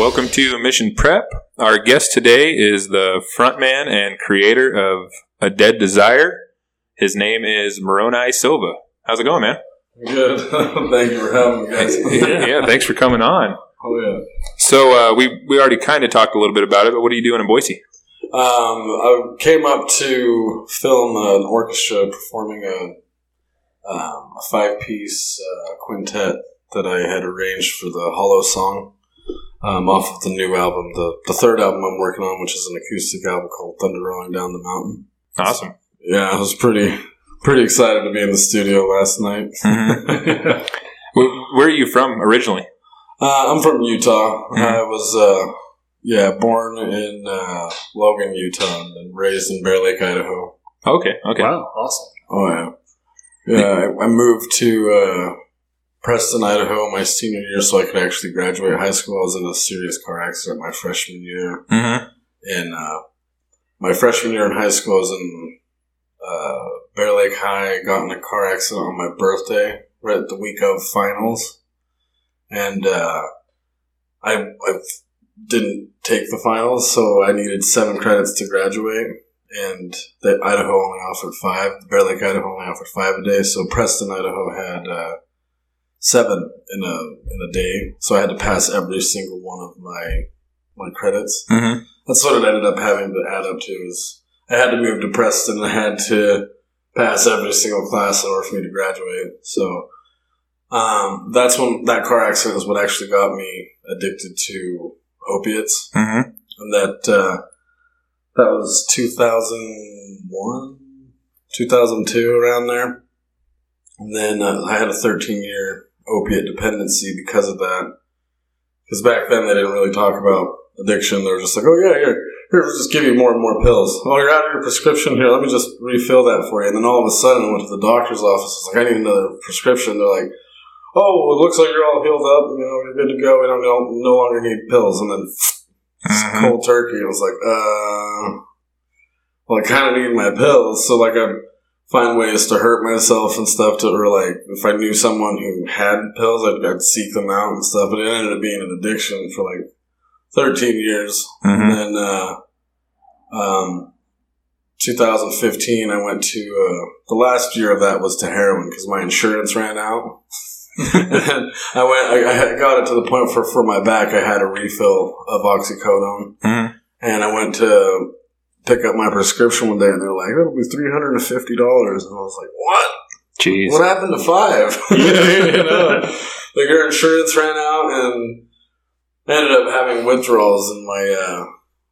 Welcome to Mission Prep. Our guest today is the frontman and creator of A Dead Desire. His name is Moroni Silva. How's it going, man? Good. Thank you for having me, guys. yeah, yeah, thanks for coming on. Oh yeah. So uh, we we already kind of talked a little bit about it, but what are you doing in Boise? Um, I came up to film an orchestra performing a um, a five piece uh, quintet that I had arranged for the Hollow Song um, off of the new album, the the third album I'm working on, which is an acoustic album called Thunder Rolling Down the Mountain. Awesome. Yeah, I was pretty pretty excited to be in the studio last night. Mhm. Wh- Where are you from originally? Uh, I'm from Utah. Mhm. I was, uh, yeah, born in uh, Logan, Utah, and raised in Bear Lake, Idaho. Okay, okay. Wow, awesome. Oh yeah, yeah. I, I moved to uh, Preston, Idaho, my senior year, so I could actually graduate high school. I was in a serious car accident my freshman year, hmm and uh, my freshman year in high school I was in uh, Bear Lake High. I got in a car accident on my birthday, right at the week of finals, and uh, I, I didn't take the finals, so I needed seven credits to graduate. And that Idaho only offered five. Bear Lake, Idaho only offered five a day. So Preston, Idaho had uh, seven in a in a day. So I had to pass every single one of my my credits hmm that's what it ended up having to add up to is I had to move to Preston. I had to pass every single class in order for me to graduate. So um, that's when that car accident is what actually got me addicted to opiates, hmm and that uh, that was two thousand one, two thousand two, around there. And then uh, I had a thirteen year opiate dependency because of that. Because back then they didn't really talk about addiction. They were just like, "Oh yeah, here, here, we'll just give you more and more pills. Oh, you're out of your prescription. Here, let me just refill that for you." And then all of a sudden, I went to the doctor's office. I was like, "I need another prescription." They're like, "Oh, well, it looks like you're all healed up. You know, you're good to go. We don't no, no longer need pills." And then Mhm. cold turkey. I was like, "Uh, well, I kind of need my pills." So like, I find ways to hurt myself and stuff to, or like, if I knew someone who had pills, I'd, I'd seek them out and stuff. But it ended up being an addiction for like 13 years. hmm And then, uh, um, 2015, I went to, uh, the last year of that was to heroin because my insurance ran out. and I went, I, I got it to the point for, for my back, I had a refill of oxycodone. hmm And I went to pick up my prescription one day and they're like, it'll be $350. And I was like, what? Jeez. What happened to five? you know, like her insurance ran out, and I ended up having withdrawals. And my uh,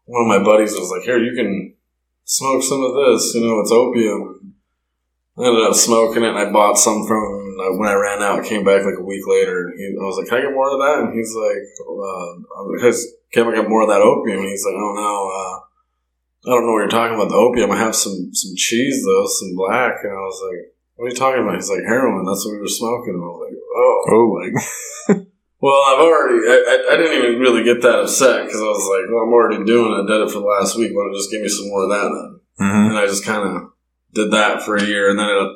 one of my buddies was like, "Here, you can smoke some of this. You know, it's opium." I ended up smoking it, and I bought some from him. When I ran out, came back like a week later. And he, I was like, "Can I get more of that?" And he's like, uh, "I can I get more of that opium?" And he's like, "Oh no." Uh, I don't know what you're talking about the opium. I have some some cheese though, some black, and I was like, "What are you talking about?" He's like, "Heroin. That's what we were smoking." And I was like, "Oh, Oh. like." well, I've already. I, I, I didn't even really get that upset because I was like, "Well, I'm already doing it. I did it for the last week. Why don't you just give me some more of that then?" hmm And I just kind of did that for a year, and then it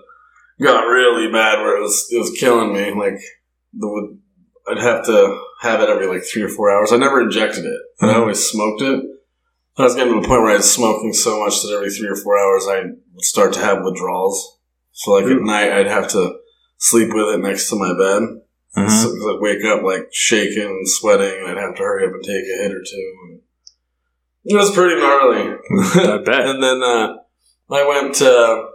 got really bad where it was it was killing me. Like the I'd have to have it every like three or four hours. I never injected it, but I always smoked it. I was getting to the point where I was smoking so much that every three or four hours I would start to have withdrawals. So like at night I'd have to sleep with it next to my bed. hmm So, I'd wake up like shaking and sweating, and I'd have to hurry up and take a hit or two. It was pretty gnarly. I bet. and then uh, I went to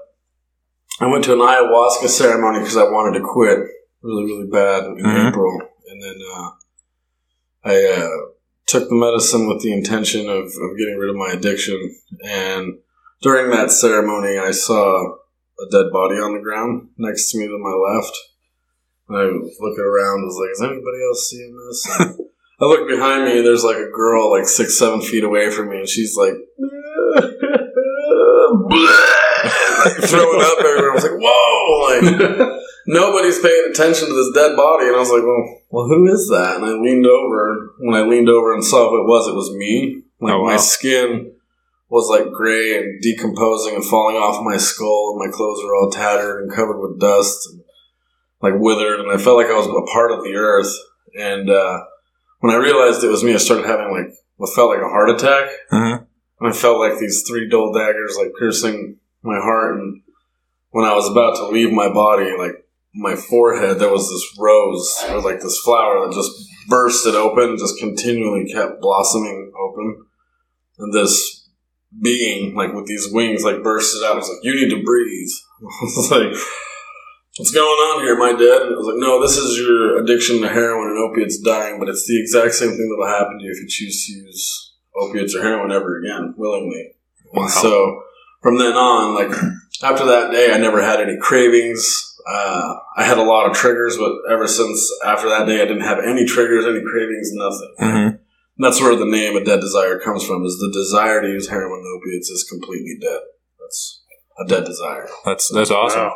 I went to an ayahuasca ceremony because I wanted to quit really really bad in Mhm. April, and then uh, I uh, took the medicine with the intention of, of getting rid of my addiction. And during that ceremony, I saw a dead body on the ground next to me to my left. And I looking around, I was like, is anybody else seeing this? I look behind me, and there's like a girl like six, seven feet away from me, and she's like, throwing up everywhere. I was like, whoa! Like, nobody's paying attention to this dead body. And I was like, well, well, who is that? And I leaned over. When I leaned over and saw who it was, it was me. Like, Oh, wow. my skin was like gray and decomposing and falling off my skull, and my clothes were all tattered and covered with dust and like withered. And I felt like I was a part of the earth. And, uh, when I realized it was me, I started having like what felt like a heart attack. And I felt like these three dull daggers like piercing my heart. And when I was about to leave my body, like my forehead, there was this rose or like this flower that just bursted open, just continually kept blossoming open. And this being, like with these wings, like bursted out. I was like, "You need to breathe." I was like, "What's going on here? Am I dead?" And it was like, "No, this is your addiction to heroin and opiates dying, but it's the exact same thing that will happen to you if you choose to use opiates or heroin ever again willingly." Wow. And so from then on, like after that day, I never had any cravings. Uh, I had a lot of triggers, but ever since after that day, I didn't have any triggers, any cravings, nothing. hmm And that's where the name "A Dead Desire" comes from. Is the desire to use heroin and opiates is completely dead. That's a dead desire. That's that's awesome. Wow.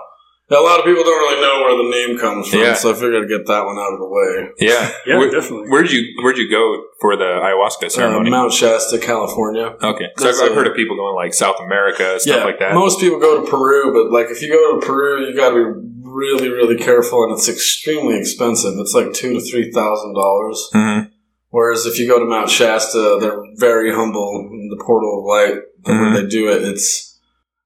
Now, a lot of people don't really know where the name comes from, Yeah. so I figured I'd get that one out of the way. Yeah. Yeah, Where, definitely. Where'd you Where'd you go for the ayahuasca Uh, ceremony? Mount Shasta, California. okay, so I've, I've a- heard of people going like South America, stuff like that. Most people go to Peru, but like if you go to Peru, you got to be really, really careful, and it's extremely expensive. It's like two to three thousand dollars. hmm Whereas if you go to Mount Shasta, they're very humble in the portal of light. The Mhm. way they do it, it's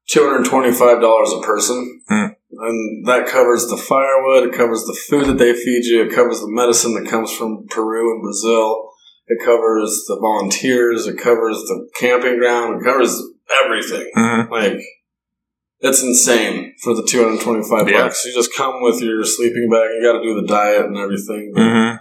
two hundred twenty-five dollars a person, Mm. and that covers the firewood. It covers the food that they feed you. It covers the medicine that comes from Peru and Brazil. It covers the volunteers. It covers the camping ground. It covers everything. hmm Like, it's insane for the 225 Yeah. bucks. You just come with your sleeping bag. You got to do the diet and everything. but- hmm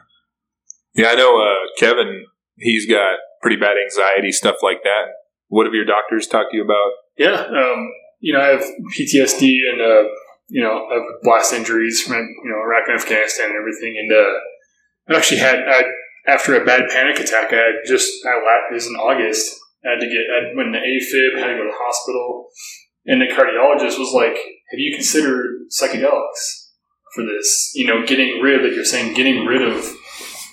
Yeah, I know uh, Kevin. He's got pretty bad anxiety, stuff like that. What have your doctors talked to you about? Yeah, um, you know, I have PTSD and uh, you know, I have blast injuries from you know Iraq and Afghanistan and everything, and uh, I actually had I, after a bad panic attack, I had just I la- it was in August. I had to get I went to AFib, had to go to the hospital, and the cardiologist was like, "Have you considered psychedelics for this? You know, getting rid like you're saying, getting rid of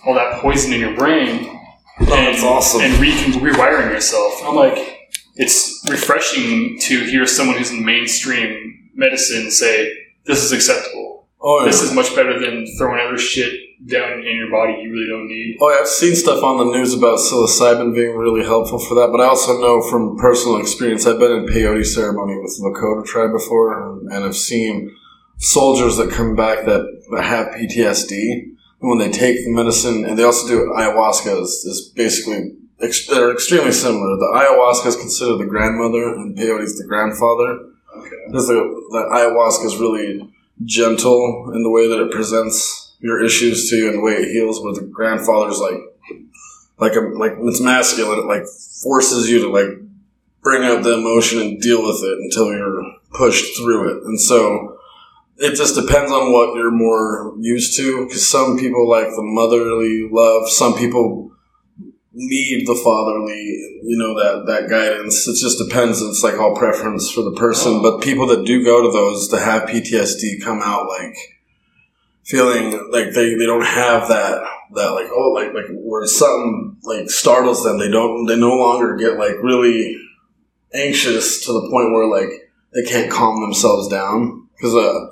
all that poison in your brain." Oh, that's awesome. and re- rewiring yourself. I'm like, it's refreshing to hear someone who's in mainstream medicine say this is acceptable. oh, yeah. This is much better than throwing other shit down in your body you really don't need. Oh, yeah, I've seen stuff on the news about psilocybin being really helpful for that, but I also know from personal experience, I've been in peyote ceremony with the Lakota tribe before, and I've seen soldiers that come back that, that have PTSD. And when they take the medicine, and they also do ayahuasca, is, is basically ex- they're extremely similar. The ayahuasca is considered the grandmother, and peyote is the grandfather. Okay. Because the, the ayahuasca is really gentle in the way that it presents your issues to you and the way it heals, where the grandfather's like, like a, like it's masculine. It like forces you to like bring out the emotion and deal with it until you're pushed through it. And so it just depends on what you're more used to. Because some people like the motherly love. Some people need the fatherly, you know, that, that guidance. It just depends. It's like all preference for the person. But people that do go to those to have PTSD come out like feeling like they, they don't have that, that like, oh, like, like where something like startles them. They don't, they no longer get like really anxious to the point where like they can't calm themselves down. Cause, uh,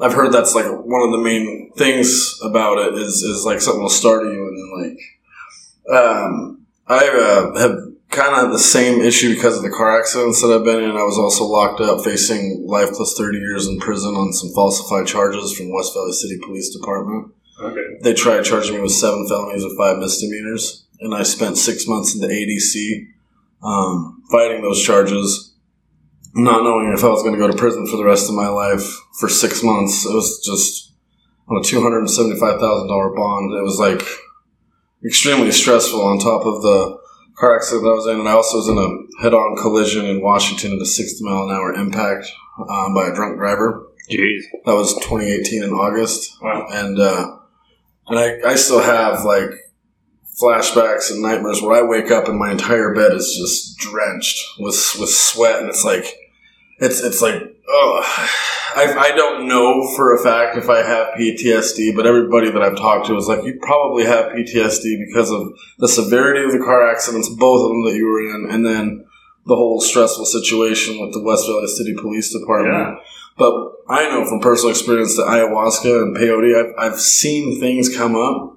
I've heard that's like one of the main things about it is, is like something will startle you and then like, um, I uh, have kind of the same issue because of the car accidents that I've been in. I was also locked up facing life plus 30 years in prison on some falsified charges from West Valley City Police Department. Okay. They tried charging me with seven felonies and five misdemeanors, and I spent six months in the ADC um, fighting those charges, not knowing if I was going to go to prison for the rest of my life for six months. It was just on a $275,000 bond. It was like extremely stressful on top of the car accident that I was in. And I also was in a head on collision in Washington at a 60 mile an hour impact um, by a drunk driver. Jeez. That was 2018 in August Wow. and uh, and I, I still have like flashbacks and nightmares where I wake up and my entire bed is just drenched with with sweat, and it's like it's it's like oh, I I don't know for a fact if I have PTSD, but everybody that I've talked to is like you probably have PTSD because of the severity of the car accidents, both of them that you were in, and then the whole stressful situation with the West Valley City Police Department. Yeah. But I know from personal experience that ayahuasca and peyote, I've, I've seen things come up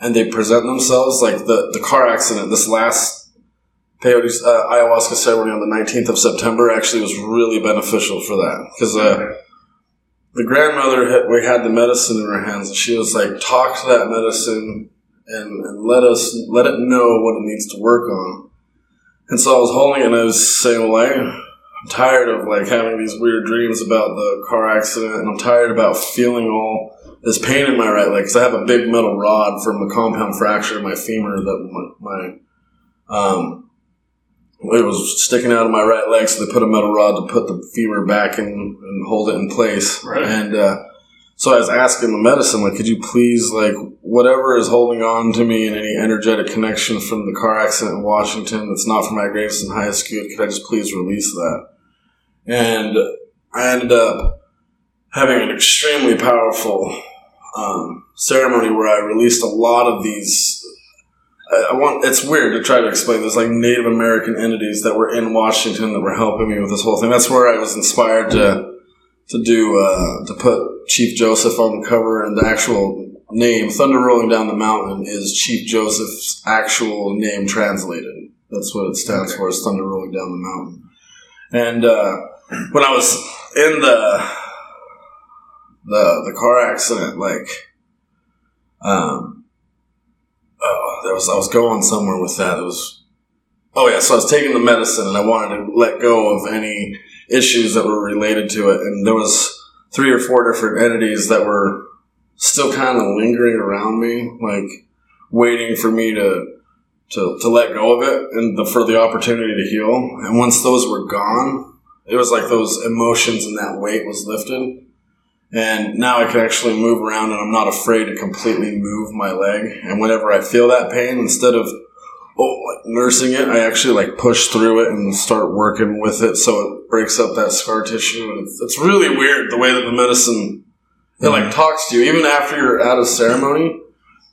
and they present themselves like the the car accident this last peyote uh, ayahuasca ceremony on the 19th of September actually was really beneficial for that. Because uh, the grandmother had, we had the medicine in her hands and she was like talk to that medicine and, and let us let it know what it needs to work on. And so I was holding it and I was saying well I I'm tired of like having these weird dreams about the car accident, and I'm tired about feeling all this pain in my right leg because I have a big metal rod from a compound fracture in my femur that my, my um it was sticking out of my right leg, so they put a metal rod to put the femur back and, and hold it in place. Right. And uh, so I was asking the medicine, like, could you please, like, whatever is holding on to me and any energetic connection from the car accident in Washington that's not from my Graveston High School, could I just please release that? And I ended up having an extremely powerful um, ceremony where I released a lot of these. I want. It's weird to try to explain. There's like Native American entities that were in Washington that were helping me with this whole thing. That's where I was inspired to to do uh, to put Chief Joseph on the cover, and the actual name "Thunder Rolling Down the Mountain" is Chief Joseph's actual name translated. That's what it stands Okay. for. Is Thunder Rolling Down the Mountain. And uh, when I was in the the the car accident, like, um, oh, there was I was going somewhere with that. It was, oh yeah. So I was taking the medicine, and I wanted to let go of any issues that were related to it, and there was three or four different entities that were still kind of lingering around me, like waiting for me to to, to let go of it and the, for the opportunity to heal. And once those were gone, it was like those emotions and that weight was lifted. And now I can actually move around and I'm not afraid to completely move my leg. And whenever I feel that pain, instead of oh, like nursing it, I actually like push through it and start working with it so it breaks up that scar tissue. And it's, it's really weird the way that the medicine it like mm. talks to you even after you're out of ceremony.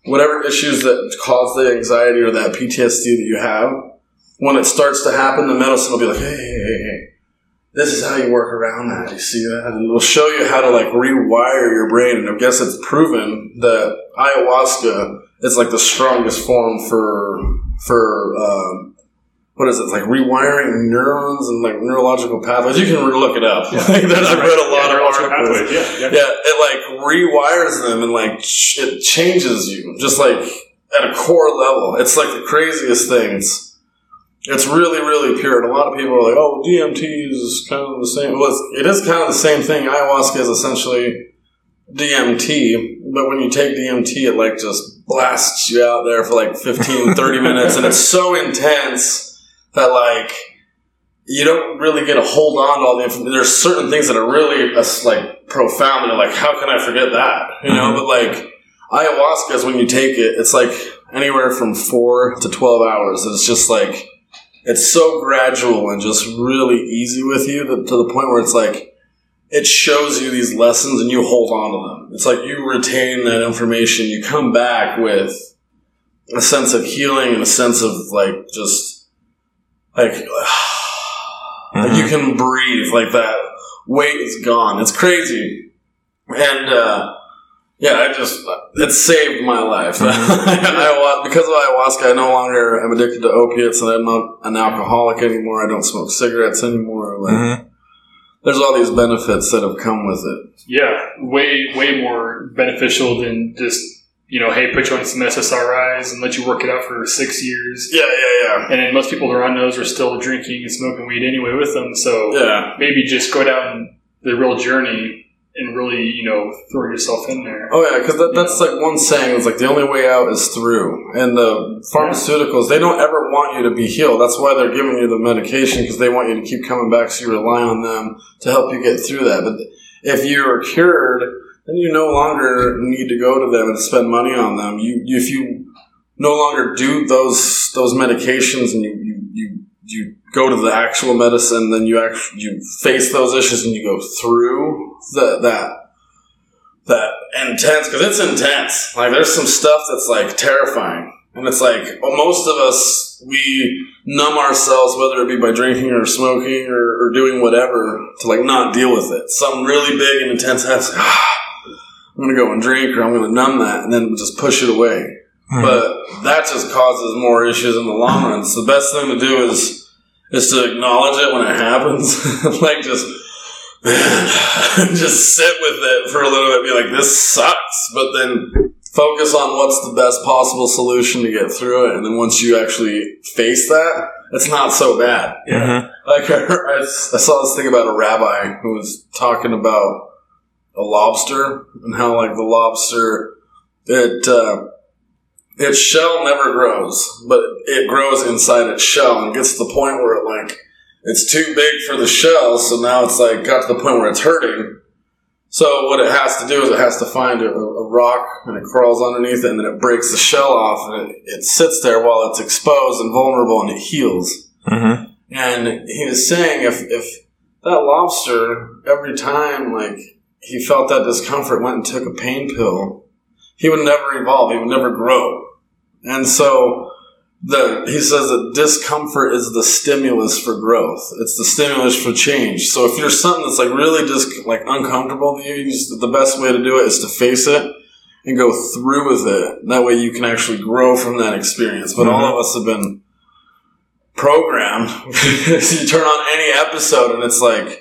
Whatever issues that cause the anxiety or that PTSD that you have, when it starts to happen, the medicine will be like, hey, hey, hey, hey, this is how you work around that. You see that? And it'll show you how to like rewire your brain. And I guess it's proven that ayahuasca is like the strongest form for for um, what is it? Like rewiring neurons and like neurological pathways. You can look it up. Like, I've read a lot of articles. pathways, Yeah, yeah. Yeah, it like rewires them and like ch- it changes you just like at a core level. It's like the craziest thing. It's it's really really pure, and a lot of people are like, "Oh, DMT is kind of the same." Well, it's, it is kind of the same thing. Ayahuasca is essentially DMT, but when you take DMT, it like just blasts you out there for like 15, 30 minutes, and it's so intense that like you don't really get a hold on to all the information. There's certain things that are really uh, like profound, and you're like, how can I forget that? You know, but like ayahuasca is when you take it, it's like anywhere from four to twelve hours. And it's just like it's so gradual and just really easy with you that, to the point where it's like it shows you these lessons and you hold on to them. It's like you retain that information. You come back with a sense of healing and a sense of like just like like you can breathe like that weight is gone it's crazy and uh yeah i just it saved my life I, because of ayahuasca i no longer am addicted to opiates and i'm not an alcoholic anymore i don't smoke cigarettes anymore like Mhm. there's all these benefits that have come with it Yeah, way way more beneficial than just you know, hey, put you on some SSRIs and let you work it out for six years. yeah yeah yeah. And then most people that are on those are still drinking and smoking weed anyway with them. So yeah yeah maybe just go down the real journey and really, you know, throw yourself in there. Oh yeah, because that, that's like one saying. It's like the only way out is through. And the pharmaceuticals, they don't ever want you to be healed. That's why they're giving you the medication because they want you to keep coming back. So you rely on them to help you get through that. But if you are cured, then you no longer need to go to them and spend money on them. You, you if you no longer do those those medications and you you you, you go to the actual medicine, then you actually you face those issues and you go through the, that that intense because it's intense. Like there's some stuff that's like terrifying, and it's like well, most of us we numb ourselves, whether it be by drinking or smoking or, or doing whatever, to like not deal with it. Something really big and intense has. I'm gonna go and drink, or I'm gonna numb that, and then just push it away. Hmm. but that just causes more issues in the long run. So the best thing to do is is to acknowledge it when it happens, like just just sit with it for a little bit, be like, this sucks, but then focus on what's the best possible solution to get through it, and then once you actually face that, it's not so bad. Mhm. Like I, heard, I s- I saw this thing about a rabbi who was talking about a lobster and how like the lobster it uh, its shell never grows, but it grows inside its shell and gets to the point where it like it's too big for the shell, so now it's like got to the point where it's hurting. So what it has to do is it has to find a, a rock and it crawls underneath it and then it breaks the shell off and it, it sits there while it's exposed and vulnerable and it heals. Mhm. And he was saying if if that lobster every time like he felt that discomfort went and took a pain pill, he would never evolve. He would never grow. And so the he says that discomfort is the stimulus for growth. It's the stimulus for change. So if you're something that's like really just like uncomfortable to you, you just, the best way to do it is to face it and go through with it. That way you can actually grow from that experience. But all mm-hmm. of us have been programmed. you turn on any episode and it's like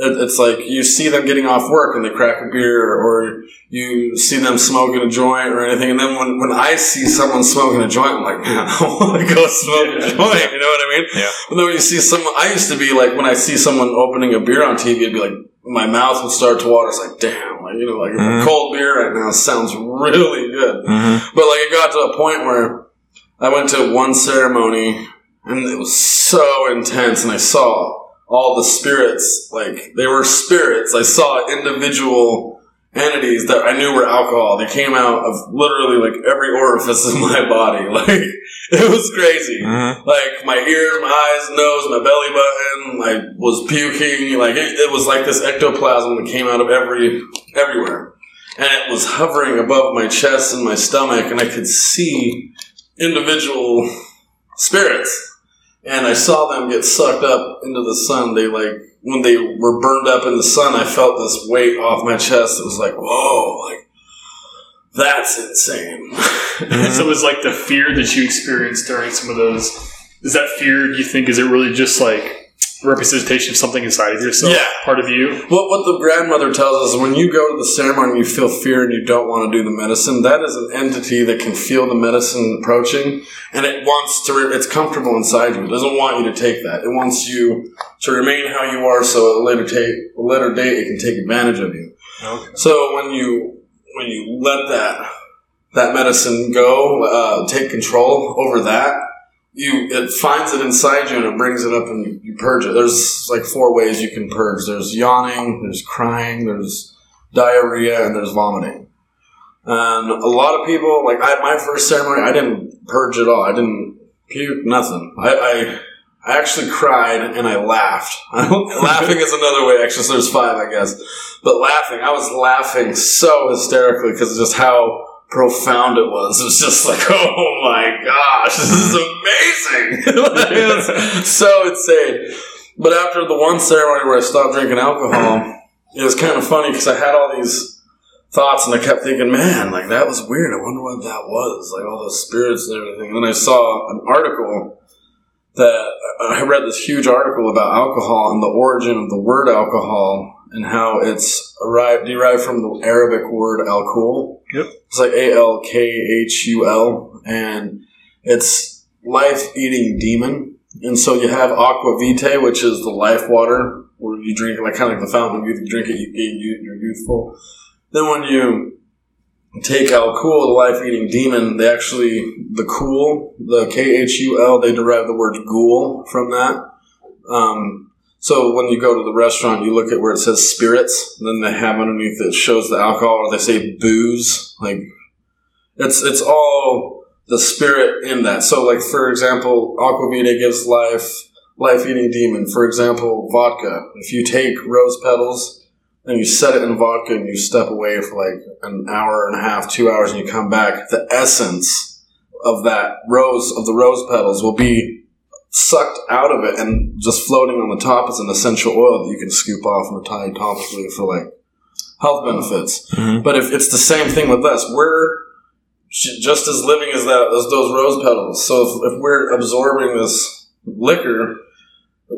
it's like you see them getting off work and they crack a beer, or you see them smoking a joint or anything. And then when, when I see someone smoking a joint, I'm like, man, I want to go smoke a joint. You know what I mean? Yeah. But then when you see someone, I used to be like, when I see someone opening a beer on TV, it'd be like, my mouth would start to water. It's like, damn, like, you know, like Mhm. a cold beer right now sounds really good. Mhm. But like it got to a point where I went to one ceremony and it was so intense and I saw all the spirits, like they were spirits. I saw individual entities that I knew were alcohol. They came out of literally like every orifice in my body. Like it was crazy. Mhm. Like my ears, my eyes, nose, my belly button, like was puking. Like it, it was like this ectoplasm that came out of every everywhere, and it was hovering above my chest and my stomach, and I could see individual spirits. And I saw them get sucked up into the sun. They like when they were burned up in the sun. I felt this weight off my chest. It was like whoa, like that's insane. So it was like the fear that you experienced during some of those. Is that fear? Do you think is it really just like representation of something inside of yourself? Yeah. part of you. What what the grandmother tells us is when you go to the ceremony and you feel fear and you don't want to do the medicine, that is an entity that can feel the medicine approaching and it wants to. Re- it's comfortable inside you. It doesn't want you to take that. It wants you to remain how you are, so at a later date, a later date, it can take advantage of you. Okay. So when you when you let that that medicine go, uh, take control over that, you it finds it inside you and it brings it up and you, you purge it. There's like four ways you can purge. There's yawning, there's crying, there's diarrhea, and there's vomiting. And a lot of people, like I, my first ceremony, I didn't purge at all. I didn't puke, nothing. I, I I actually cried and I laughed. laughing is another way. Actually, so there's five, I guess. But laughing, I was laughing so hysterically because just how profound it was. It was just like, oh my gosh, this is amazing. Like, it so insane. But after the one ceremony where I stopped drinking alcohol, it was kind of funny because I had all these thoughts and I kept thinking, man, like that was weird. I wonder what that was. Like all those spirits and everything. And then I saw an article that I read this huge article about alcohol and the origin of the word alcohol and how it's arrived, derived from the Arabic word alcohol. Yep. It's like A L K H U L, and it's life eating demon. And so you have aqua vitae, which is the life water, where you drink like kind of like the fountain of youth. You drink it, you youth, you're youthful. Then when you take alcohol, the life eating demon, they actually the cool, the K H U L, they derive the word ghoul from that. Um, so when you go to the restaurant, you look at where it says spirits, then they have underneath it shows the alcohol, or they say booze. Like it's it's all the spirit in that. So like for example, aquavita gives life, life eating demon. For example, vodka. If you take rose petals and you set it in vodka and you step away for like an hour and a half, two hours, and you come back, the essence of that rose of the rose petals will be sucked out of it and just floating on the top is an essential oil that you can scoop off and apply topically for like health benefits. Mhm. But if it's the same thing with us, we're just as living as that as those rose petals. So if, if we're absorbing this liquor,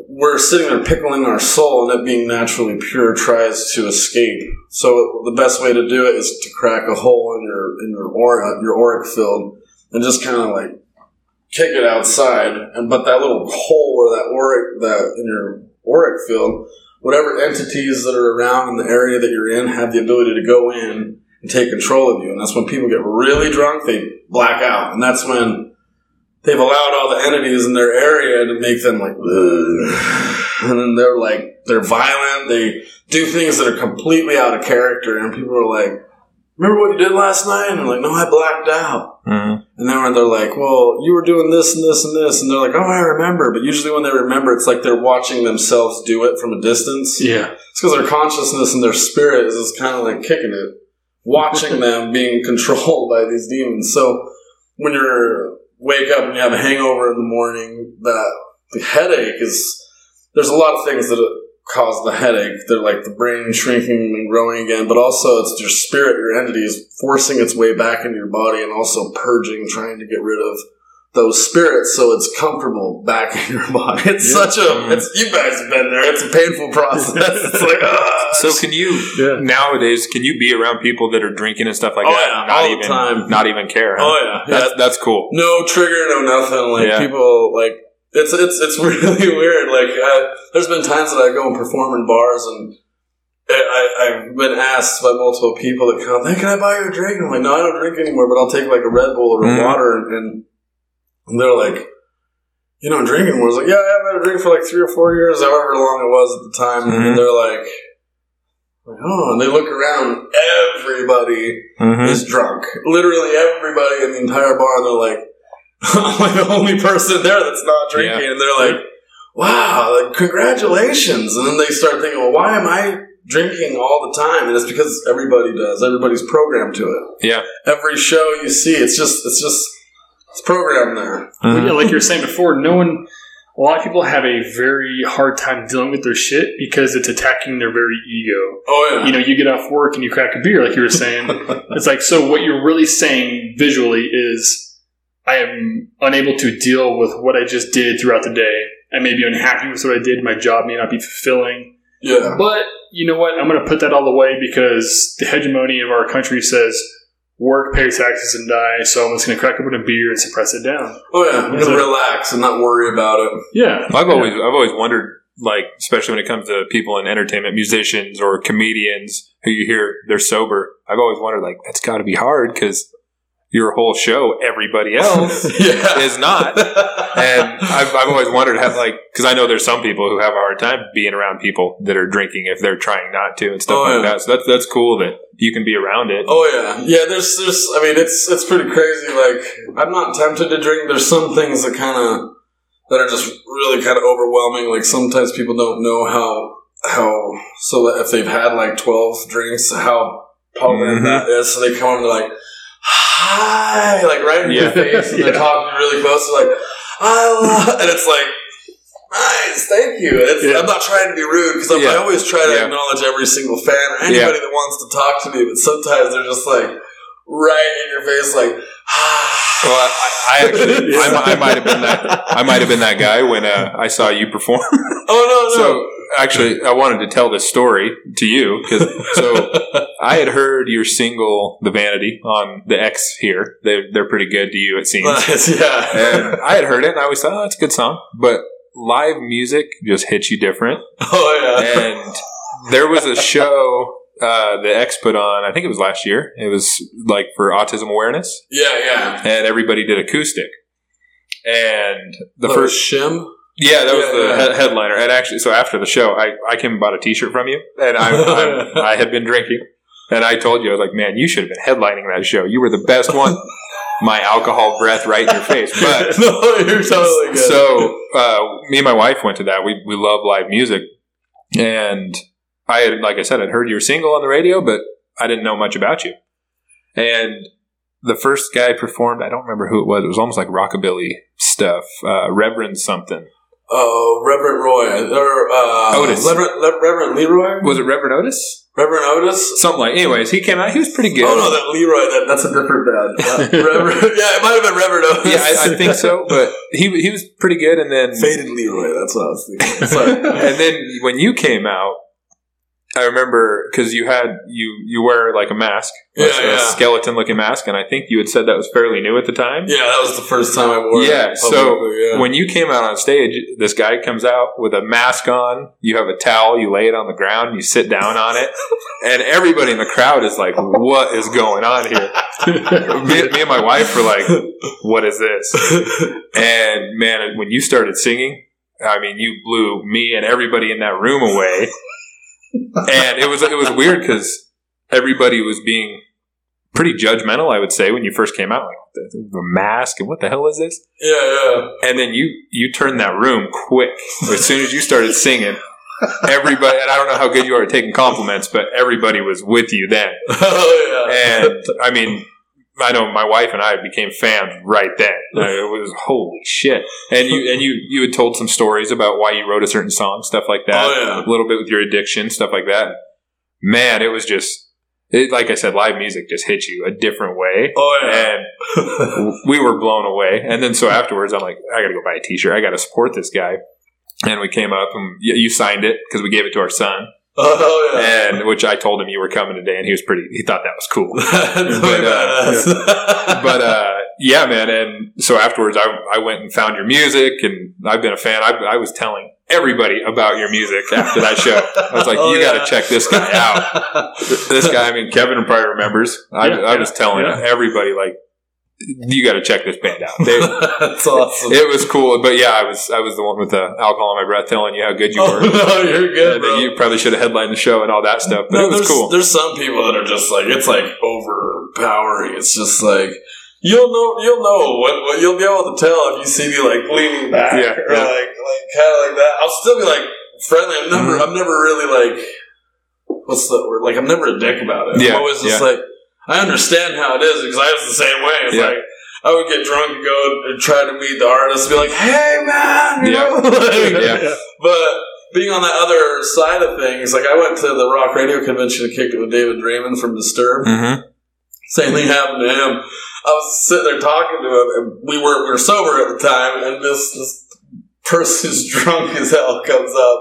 we're sitting there pickling our soul, and it being naturally pure tries to escape. So the best way to do it is to crack a hole in your in your aura, your auric field, and just kind of like kick it outside. And but that little hole where that auric that in your auric field, whatever entities that are around in the area that you're in have the ability to go in and take control of you. And that's when people get really drunk, they black out, and that's when they've allowed all the entities in their area to make them like, "Ugh." and then they're like, they're violent. They do things that are completely out of character, and people are like, "Remember what you did last night?" And they're like, "No, I blacked out." Mhm. And then when they're like, "Well, you were doing this and this and this," and they're like, "Oh, I remember." But usually, when they remember, it's like they're watching themselves do it from a distance. Yeah. It's because their consciousness and their spirit is just kind of like kicking it, watching them being controlled by these demons. So when you wake up and you have a hangover in the morning, that the headache is there's a lot of things that cause the headache. They're like the brain shrinking and growing again, but also it's your spirit, your entity is forcing its way back into your body and also purging, trying to get rid of those spirits so it's comfortable back in your body. It's Yeah. such a it's you guys have been there. It's a painful process. it's like ah, So can you Yeah. nowadays? Can you be around people that are drinking and stuff like Oh, that? yeah, not all the even time. not even care. Huh? Oh yeah. that's yeah. that's cool. No trigger, no nothing. Like Yeah. people like it's it's it's really weird. Like I, there's been times that I go and perform in bars and I, I've been asked by multiple people that come, "Hey, can I buy you a drink?" And I'm like, "No, I don't drink anymore, but I'll take like a Red Bull or a Mhm. water." And, and they're like, "You don't drink anymore?" I was like, "Yeah, I haven't had a drink for like three or four years, however long it was at the time." Mhm. And they're like, "Oh," and they look around. Everybody Mhm. is drunk. Literally everybody in the entire bar, they're like, I'm like the only person there that's not drinking. And they're like, wow, like, congratulations. And then they start thinking, well, why am I drinking all the time? And it's because everybody does. Everybody's programmed to it. Yeah. Every show you see, it's just, it's just, it's programmed there. Well, Mhm. yeah, like you were saying before, no one. A lot of people have a very hard time dealing with their shit because it's attacking their very ego. Oh, yeah. You know, you get off work and you crack a beer, like you were saying. it's like so. What you're really saying visually is, I am unable to deal with what I just did throughout the day. I may be unhappy with what I did. My job may not be fulfilling. yeah. But you know what? I'm going to put that all away because the hegemony of our country says work, pay taxes, and die. So I'm just going to crack open a beer and suppress it down. Oh, yeah. You Yeah. can relax and not worry about it. Yeah, I've always I've always wondered, like, especially when it comes to people in entertainment, musicians or comedians who you hear they're sober. I've always wondered, like, that's got to be hard because your whole show, everybody else yeah. is not. And I've, I've always wondered how, like, because I know there's some people who have a hard time being around people that are drinking if they're trying not to and stuff Oh, like yeah. that. So that's that's cool that you can be around it. Oh yeah, yeah. There's, there's. I mean, it's it's pretty crazy. Like, I'm not tempted to drink. There's some things that kind of that are just really kind of overwhelming. Like sometimes people don't know how how so that if they've had like 12 drinks, how potent Mhm. that is. So they come and they're like, "Hi," like right in your Yeah. face, and they're talking really close. They're like, "I love," and it's like. Nice, thank you. It's, Yeah. I'm not trying to be rude because I always try to Yeah. acknowledge every single fan or anybody that wants to talk to me, but sometimes they're just like right in your face, like, Well, I, I I actually I, I might have been that I might have been that guy when uh, I saw you perform. oh no, no. So actually, I wanted to tell this story to you because so I had heard your single "The Vanity" on the X here. They they're pretty good to you, it seems. Yeah. and I had heard it, and I always thought, "Oh, it's a good song," but live music just hits you different. oh yeah. And there was a show uh, the X put on. I think it was last year. It was like for autism awareness, yeah, yeah. and everybody did acoustic. And the That first Shim. Yeah, that was Yeah, the yeah. he- headliner. And actually, so after the show, I, I came and bought a T-shirt from you, and I I, I had been drinking, and I told you I was like, man, you should have been headlining that show. You were the best one. My alcohol breath right in your face, but no, you're totally good. so uh, me and my wife went to that. We we love live music, and I had, like I said, I'd heard your single on the radio, but I didn't know much about you. And the first guy performed, I don't remember who it was. It was almost like rockabilly stuff, uh, Reverend something. Oh, Reverend Roy or uh, Otis. Reverend, Le- Reverend Leroy, Was it Reverend Otis? Reverend Otis. Something like. Anyways, he came out. He was pretty good. Oh no, that Leroy. That, that's a different band. Uh, Reverend, yeah, it might have been Reverend Otis. yeah, I, I think so. But he he was pretty good. And then Faded Leroy. That's what I was thinking. Sorry. and then when you came out, I remember because you had you you wear like a mask, Yeah, a yeah. skeleton looking mask, and I think you had said that was fairly new at the time. yeah, that was the first time I wore it. Yeah, so yeah. When you came out on stage, this guy comes out with a mask on. You have a towel. You lay it on the ground. You sit down on it, and everybody in the crowd is like, "What is going on here?" me, me and my wife were like, "What is this?" And man, when you started singing, I mean, you blew me and everybody in that room away. And it was it was weird because everybody was being pretty judgmental. I would say when you first came out, like the, the mask and what the hell is this? yeah, yeah. And then you you turned that room quick as soon as you started singing. Everybody, and I don't know how good you are at taking compliments, but everybody was with you then. Oh yeah. And I mean, I know my wife and I became fans right then. Uh, It was holy shit. And you and you you had told some stories about why you wrote a certain song, stuff like that. Oh, yeah. A little bit with your addiction, stuff like that. Man, it was just it, like I said, live music just hits you a different way. oh yeah. And we were blown away. And then so afterwards, I'm like, I got to go buy a T-shirt. I got to support this guy. And we came up and you you signed it because we gave it to our son. Oh yeah. And which I told him you were coming today, and he was pretty. He thought that was cool. But, uh, but uh, yeah, man. And so afterwards, I, I went and found your music, and I've been a fan. I, I was telling everybody about your music after that show. I was like, Oh, you got to check this guy out. This guy, I mean, Kevin probably remembers. I, Yeah, I was yeah, telling yeah. everybody like, you got to check this band out. They, That's awesome. it was cool, but yeah, I was I was the one with the alcohol in my breath, telling you how good you oh, were. no, you're good, bro. you probably should have headlined the show and all that stuff, but no, it was there's, cool. There's some people that are just like it's like overpowering. It's just like you'll know you'll know what, what you'll be able to tell if you see me like leaning back Yeah, or yeah. like like kind of like that. I'll still be like friendly. I'm never Mhm. I'm never really like what's the word? Like I'm never a dick about it. Yeah, I'm always just yeah. like I understand how it is because I was the same way. It's Yeah. like. I would get drunk and go and try to meet the artist, and be like, "Hey, man," you Yeah. know? Like, Yeah. but being on the other side of things, like I went to the rock radio convention and kicked it with David Draiman from Disturbed. Mm-hmm. Same thing happened to him. I was sitting there talking to him, and we were we were sober at the time, and this this person who's drunk as hell comes up.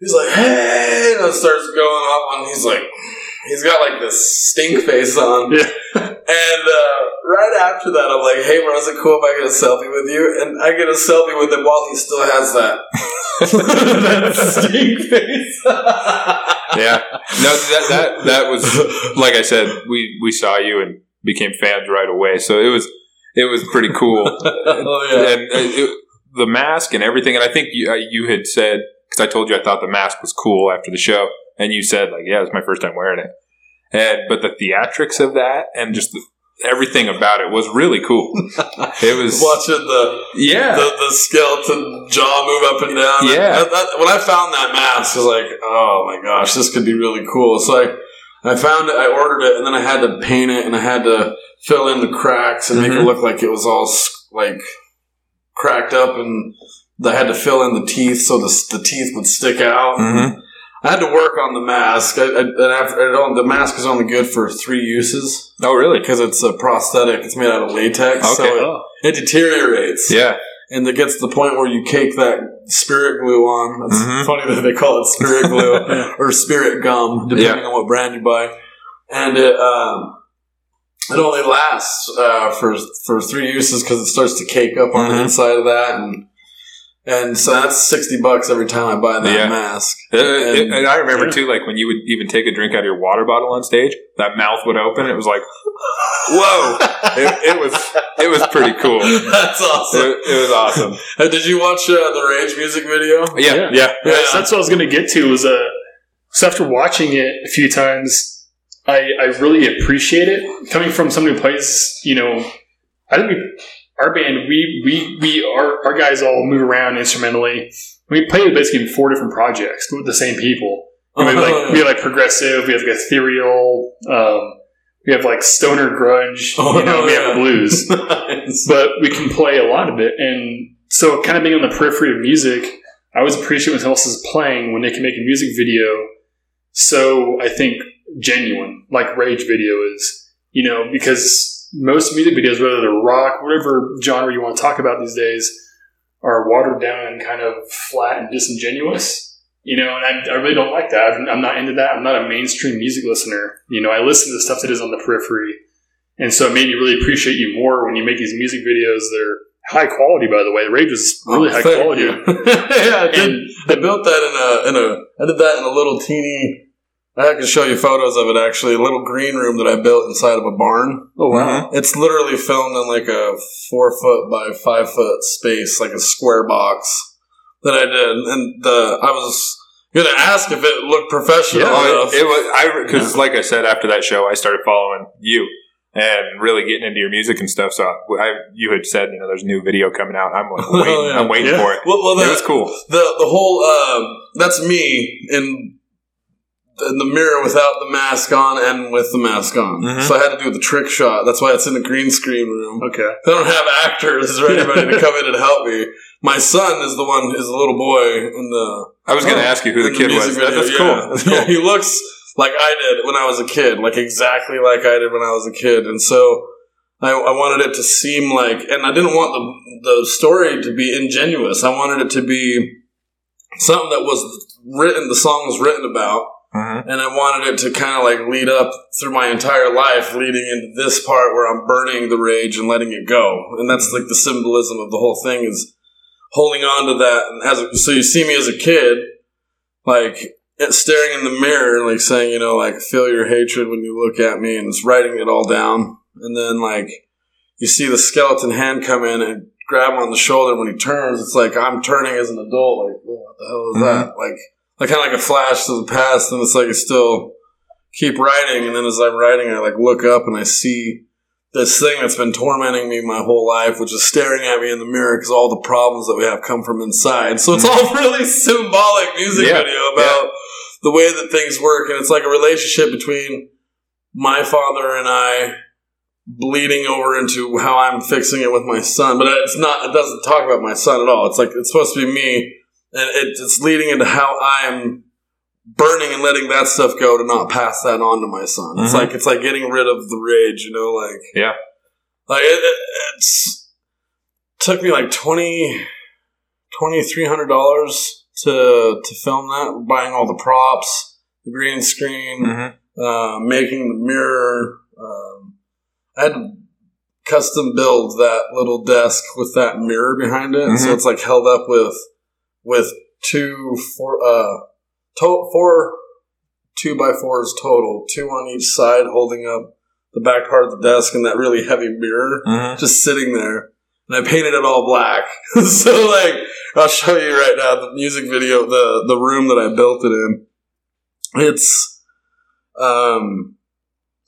He's like, "Hey," and it starts going off, and he's like, he's got like this stink face on. Yeah. And uh, right after that, I'm like, "Hey, bro, is it cool if I get a selfie with you?" And I get a selfie with him while he still has that that stink face. Yeah. No, that that that was like I said. We we saw you and became fans right away. So it was it was pretty cool. oh yeah. And uh, it, the mask and everything. And I think you uh, you had said because I told you I thought the mask was cool after the show, and you said like, yeah, it's my first time wearing it. And but the theatrics of that and just the, everything about it was really cool. It was Watching the, yeah. the the skeleton jaw move up and down. Yeah. That- that- when I found that mask, I was like, oh my gosh, this could be really cool. So I, I found it, I ordered it, and then I had to paint it, and I had to fill in the cracks and make it Mhm. look like it was all like cracked up, and I had to fill in the teeth so the, the teeth would stick out. Mhm. I had to work on the mask. I, I, and after, the mask is only good for three uses Oh really? because it's a prosthetic. It's made out of latex, so it, Oh. it deteriorates. Yeah. And it gets to the point where you cake that spirit glue on. It's Mhm. funny that they call it spirit glue or spirit gum, depending on what brand you buy. And it um, it only lasts uh, for for three uses because it starts to cake up on the Mhm. inside of that, and and so that's sixty bucks every time I buy that Yeah. mask. Uh, it- And- and I remember Yeah. too, like when you would even take a drink out of your water bottle on stage, that mouth would open. It was like, whoa! it, it was it was pretty cool. That's awesome. it was awesome. Did you watch uh, the Rage music video? Yeah, Yeah. yeah. Yeah, so that's what I was going to get to. Was uh, so after watching it a few times, I I really appreciate it coming from somebody who plays. You know, I think we, our band we we we our our guys all move around instrumentally. We play basically four different projects with the same people. We have like we have like progressive. We have like ethereal. Um, we have like stoner grunge. Oh, you know, we have blues Nice. but we can play a lot of it and so kind of being on the periphery of music, I always appreciate when someone else is playing when they can make a music video so I think genuine, like Rage video is, you know, because most music videos, whether they're rock, whatever genre you want to talk about these days, are watered down and kind of flat and disingenuous. You know, and I, I really don't like that. I'm not into that. I'm not a mainstream music listener. You know, I listen to the stuff that is on the periphery. And so it made me really appreciate you more when you make these music videos that are high quality, by the way. The Rage is really high quality. yeah, I did. And I built that in a in a. I did that in a little teeny. I can show you photos of it. Actually, a little green room that I built inside of a barn. oh, wow. It's literally filmed in like a four foot by five foot space, like a square box that I did. And the I was gonna ask if it looked professional Yeah, enough. it, it was I because like I said after that show, I started following you and really getting into your music and stuff. So I, you had said, you know, there's a new video coming out. I'm like, waiting, Oh, yeah. I'm waiting Yeah. for it. well, well, it was cool. the the whole um, that's me in in the mirror without the mask on and with the mask on. Mhm. So I had to do the trick shot. That's why it's in the green screen room. Okay. They don't have actors or anybody to come in and help me. My son is the one is a little boy in the. I was going to Oh, ask you who the in kid was. video, That's yeah. cool. That's cool. Yeah, he looks like I did when I was a kid, like exactly like I did when I was a kid, and so. I, I wanted it to seem like, and I didn't want the the story to be ingenuous. I wanted it to be something that was written, the song was written about, Mhm. and I wanted it to kind of like lead up through my entire life, leading into this part where I'm burning the rage and letting it go, and that's mm-hmm. like the symbolism of the whole thing is holding on to that. And as a, so, you see me as a kid, like eh, staring in the mirror, like saying, you know, like feel your hatred when you look at me, and it's writing it all down, and then like you see the skeleton hand come in and grab him on the shoulder when he turns. It's like I'm turning as an adult. Like what the hell is mm-hmm. that? Like like kind of like a flash to the past, and it's like I still keep writing, and then as I'm writing, I like look up and I see this thing that's been tormenting me my whole life, which is staring at me in the mirror because all the problems that we have come from inside. So it's hmm. all really symbolic music Yeah, video about the way that things work, and it's like a relationship between my father and I bleeding over into how I'm fixing it with my son. But it's not. It doesn't talk about my son at all. It's like it's supposed to be me, and it's leading into how I'm burning and letting that stuff go to not pass that on to my son. It's Mhm. like it's like getting rid of the rage, you know, like Yeah. like it, it, it's took me like twenty twenty three hundred dollars to to film that, buying all the props, the green screen, Mhm. uh, making the mirror. Um, I had to custom build that little desk with that mirror behind it, so Mhm. it's like held up with with two four uh to- four two by fours total, two on each side, holding up the back part of the desk and that really heavy mirror Mhm. just sitting there. And I painted it all black. so like I'll show you right now the music video, the the room that I built it in. It's um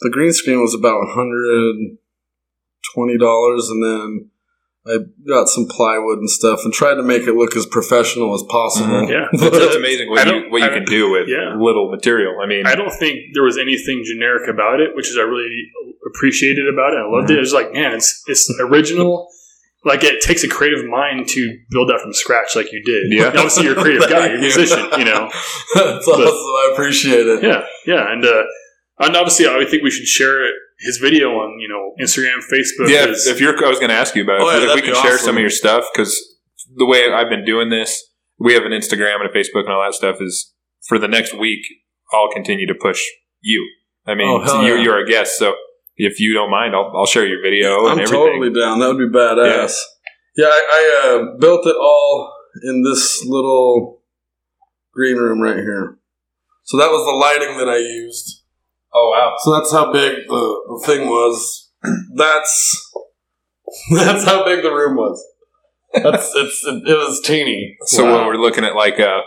the green screen was about hundred twenty dollars and then I got some plywood and stuff and tried to make it look as professional as possible. Mhm. Yeah. It's, it's amazing what you what you can don't- with yeah. little material. I mean, I don't think there was anything generic about it, which is I really appreciated about it. I loved it. It was like, man, it's it's original. Like it takes a creative mind to build that from scratch, like you did. Yeah. And obviously, you're a creative guy. You're a musician. You know. That's awesome. I appreciate it. Yeah, yeah, and uh, and obviously, I would think we should share his video on you know Instagram, Facebook. yeah. is- If you're, I was going to ask you about it. Oh, yeah, if we can be share awesome. some of your stuff because the way I've been doing this, we have an Instagram and a Facebook and all that stuff. Is for the next week, I'll continue to push you. I mean, Oh, hell you, yeah. you're a guest, so if you don't mind, I'll, I'll share your video I'm everything. totally down. That would be badass. Yeah, I, I uh, built it all in this little green room right here. So that was the lighting that I used. Oh wow! So that's how big the, the thing was. That's that's how big the room was. That's it's it, it was teeny. So Wow. when we're looking at like a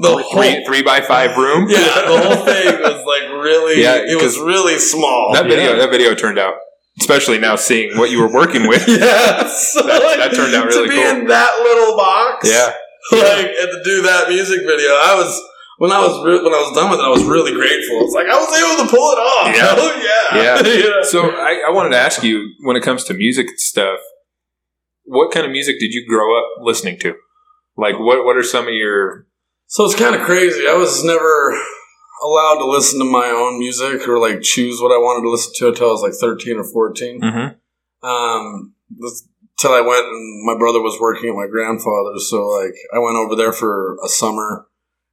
the three, whole three three by five room, yeah the whole thing was like really Yeah, it was 'cause really small. that video Yeah. that video turned out. Especially now seeing what you were working with. Yes. That- that turned out really to be cool. in that little box. Yeah. like and to do that music video. I was when I was re- when I was done with it, I was really grateful. It's like I was able to pull it off. Yeah. Hell yeah, Yeah. Yeah. So I, I wanted to ask you when it comes to music stuff, what kind of music did you grow up listening to? Like, what what are some of your? So it's kind of crazy. I was never allowed to listen to my own music or like choose what I wanted to listen to until I was like 13 or 14. Mm-hmm. Um, till I went and my brother was working at my grandfather's. So like I went over there for a summer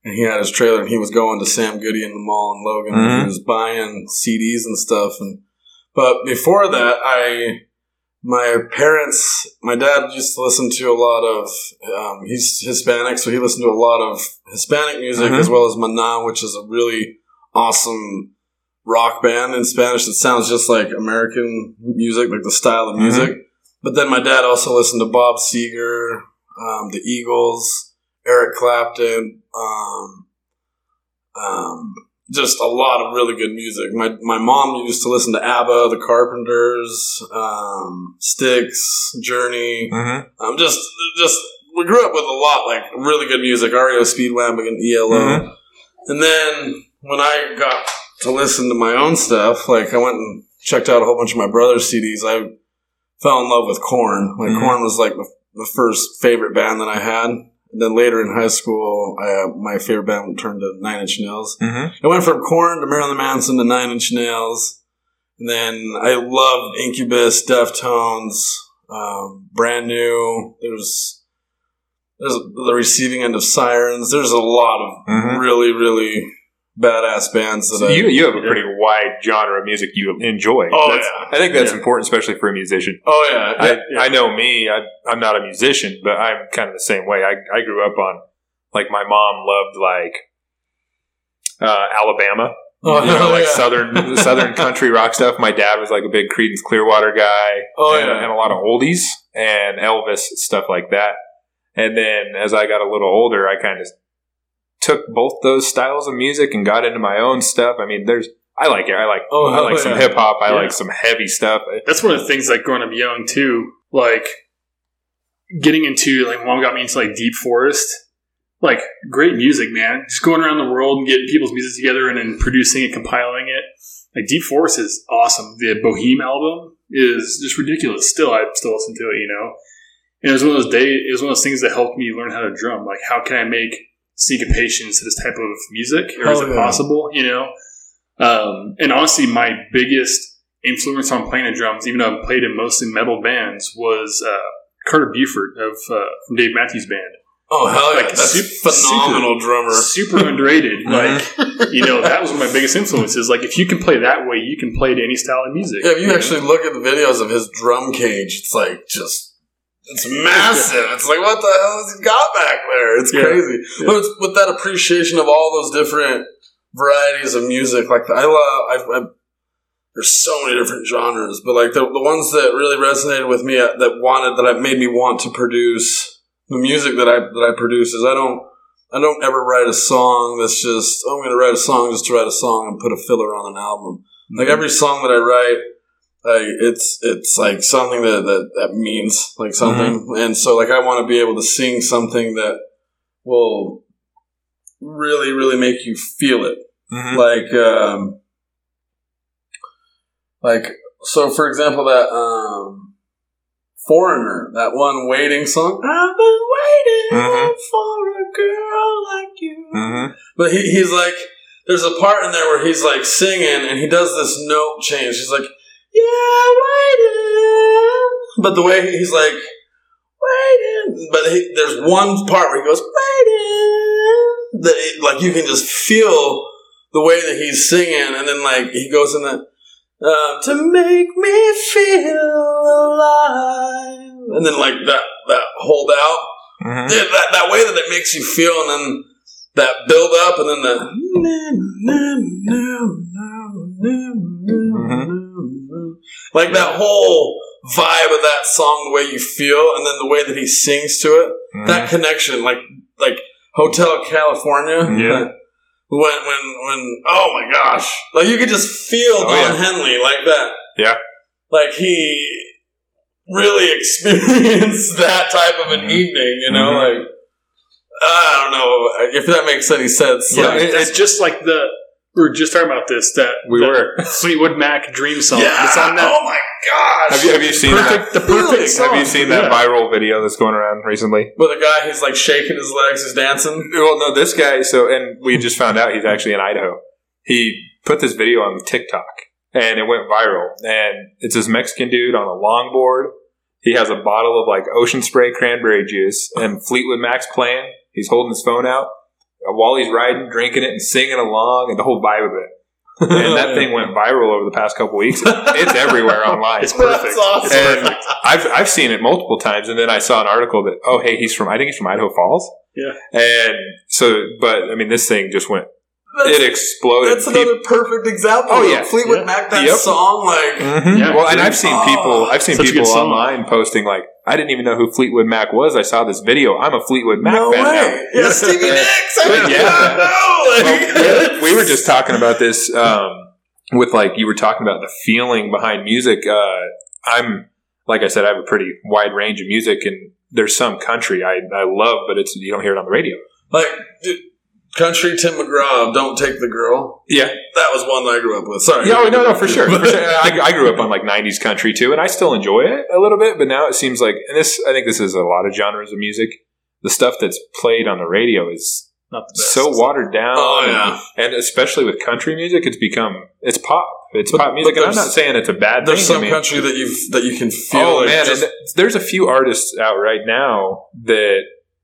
and he had his trailer and he was going to Sam Goody in the mall in Logan and Mhm. he was buying CDs and stuff. And, but before that, I, my parents, my dad used to listen to a lot of, um, he's Hispanic, so he listened to a lot of Hispanic music Mhm. as well as Maná, which is a really awesome rock band in Spanish that sounds just like American music, like the style of music. But then my dad also listened to Bob Seger, um, the Eagles, Eric Clapton, um, um, just a lot of really good music. My my mom used to listen to ABBA, The Carpenters, um, Styx, Journey. Mm-hmm. Um, just just we grew up with a lot like really good music. REO Speedwagon, ELO, Mhm. and then when I got to listen to my own stuff, like I went and checked out a whole bunch of my brother's CDs. I fell in love with Korn. Like Mhm. Korn was like the, the first favorite band that I had. And then later in high school, I, uh, my favorite band turned to Nine Inch Nails. Mm-hmm. I went from Korn to Marilyn Manson to Nine Inch Nails. And then I loved Incubus, Deftones, um, brand new. There's there's the receiving end of Sirens. There's a lot of Mhm. really really badass bands that So I, you you have a pretty wide genre of music you enjoy. Oh, That's- yeah. I think that's Yeah. important, especially for a musician. Oh yeah, I, yeah. I know me. I, I'm not a musician, but I'm kind of the same way. I, I grew up on like my mom loved like uh, Alabama, Oh, you know, like southern southern country rock stuff. My dad was like a big Creedence Clearwater guy. Oh, and, yeah. and a lot of oldies and Elvis stuff like that. And then as I got a little older, I kind of took both those styles of music and got into my own stuff. I mean, there's I like it. I like Oh, I like some hip hop. I Yeah. like some heavy stuff. That's one of the things like growing up young too. Like getting into like mom got me into like Deep Forest. Like great music, man. Just going around the world and getting people's music together and then producing it, compiling it. Like Deep Forest is awesome. The Boheme album is just ridiculous. Still, I still listen to it. You know, and it was one of those days. It was one of those things that helped me learn how to drum. Like, how can I make syncopations to this type of music, or is Hell it yeah. possible? You know, um, and honestly, my biggest influence on playing the drums, even though I've played in mostly metal bands, was uh, Carter Beauford of uh, from Dave Matthews Band. Oh hell yeah! Like, That's su- phenomenal drummer. Super underrated. Like you know, that was one of my biggest influences. Like if you can play that way, you can play to any style of music. Yeah, if you know? actually look at the videos of his drum cage, it's like just it's massive. It's like what the hell has he got back there? It's Yeah. crazy. Yeah. But it's with that appreciation of all those different varieties of music, like I love. I've, I've, there's so many different genres, but like the, the ones that really resonated with me, uh, that wanted that made me want to produce the music that I that I produce is I don't. I don't ever write a song that's just oh, I'm going to write a song just to write a song and put a filler on an album. Like Mm-hmm. every song that I write, like it's it's like something that that, that means like something, and so like I want to be able to sing something that will really really make you feel it. Mhm. Like um, like so for example that um, foreigner that one waiting song. I've been waiting Mhm. for a girl like you. Mhm. But he, he's like, there's a part in there where he's like singing and he does this note change. He's like, yeah, waiting. But the way he's like, waiting. But he, there's one part where he goes, waiting. That it, like you can just feel the way that he's singing. And then like he goes in that, uh, to make me feel alive. And then like that, that hold out. Mhm. Yeah, that, that way that it makes you feel, and then that build up, and then the like that whole vibe of that song, the way you feel, and then the way that he sings to it, Mhm. that connection, like like Hotel California, Yeah. that- when when when oh my gosh, like you could just feel Oh, Don yeah. Henley like that, Yeah. like he really experienced that type of an Mhm. evening, you know, Mhm. like I don't know if that makes any sense. Yeah, like, it- it's just like the we were just talking about this that We that were. Fleetwood Mac Dream song. yeah, It's on that. oh my gosh! Have you have you seen Perfect, that? the perfect song. Have you seen that Yeah. viral video that's going around recently? With a guy who's like shaking his legs, he's dancing. Well, no, this guy. So, and we just found out he's actually in Idaho. He put this video on TikTok, and it went viral. And it's this Mexican dude on a longboard. He has a bottle of like ocean spray cranberry juice and Fleetwood Mac's playing. He's holding his phone out while he's riding, drinking it, and singing along, and the whole vibe of it. And that thing went viral over the past couple weeks. It's everywhere online. It's perfect. That's awesome. And I've I've seen it multiple times, and then I saw an article that oh hey he's from I think he's from Idaho Falls. Yeah. And so, but I mean, this thing just went That's, it exploded. that's another perfect example. Oh, yeah. Fleetwood Yeah. Mac, that Yep. song, like Mhm. Yeah. well, and I've seen Oh, people I've seen such people online posting like I didn't even know who Fleetwood Mac was. I saw this video. I'm a Fleetwood Mac no fan way. now. Yeah, Stevie Nicks. I Yeah. did not know. Like, Well, we were just talking about this um, with like you were talking about the feeling behind music. Uh, I'm like I said, I have a pretty wide range of music, and there's some country I, I love, but it's you don't hear it on the radio. like dude, country Tim McGraw, "Don't Take the Girl." Yeah, That was one that I grew up with. Sorry. Yeah, oh, no, no, for sure. For sure. I, I grew up on like '90s country too, and I still enjoy it a little bit. But now it seems like, and this, I think this is a lot of genres of music. The stuff that's played on the radio is Not the best. so watered down. Oh and- yeah. and, especially with country music, it's become it's pop. It's But- pop music, and I'm not saying it's a bad There's thing. some I mean, country that you that you can feel. oh like man, just- and there's a few artists out right now that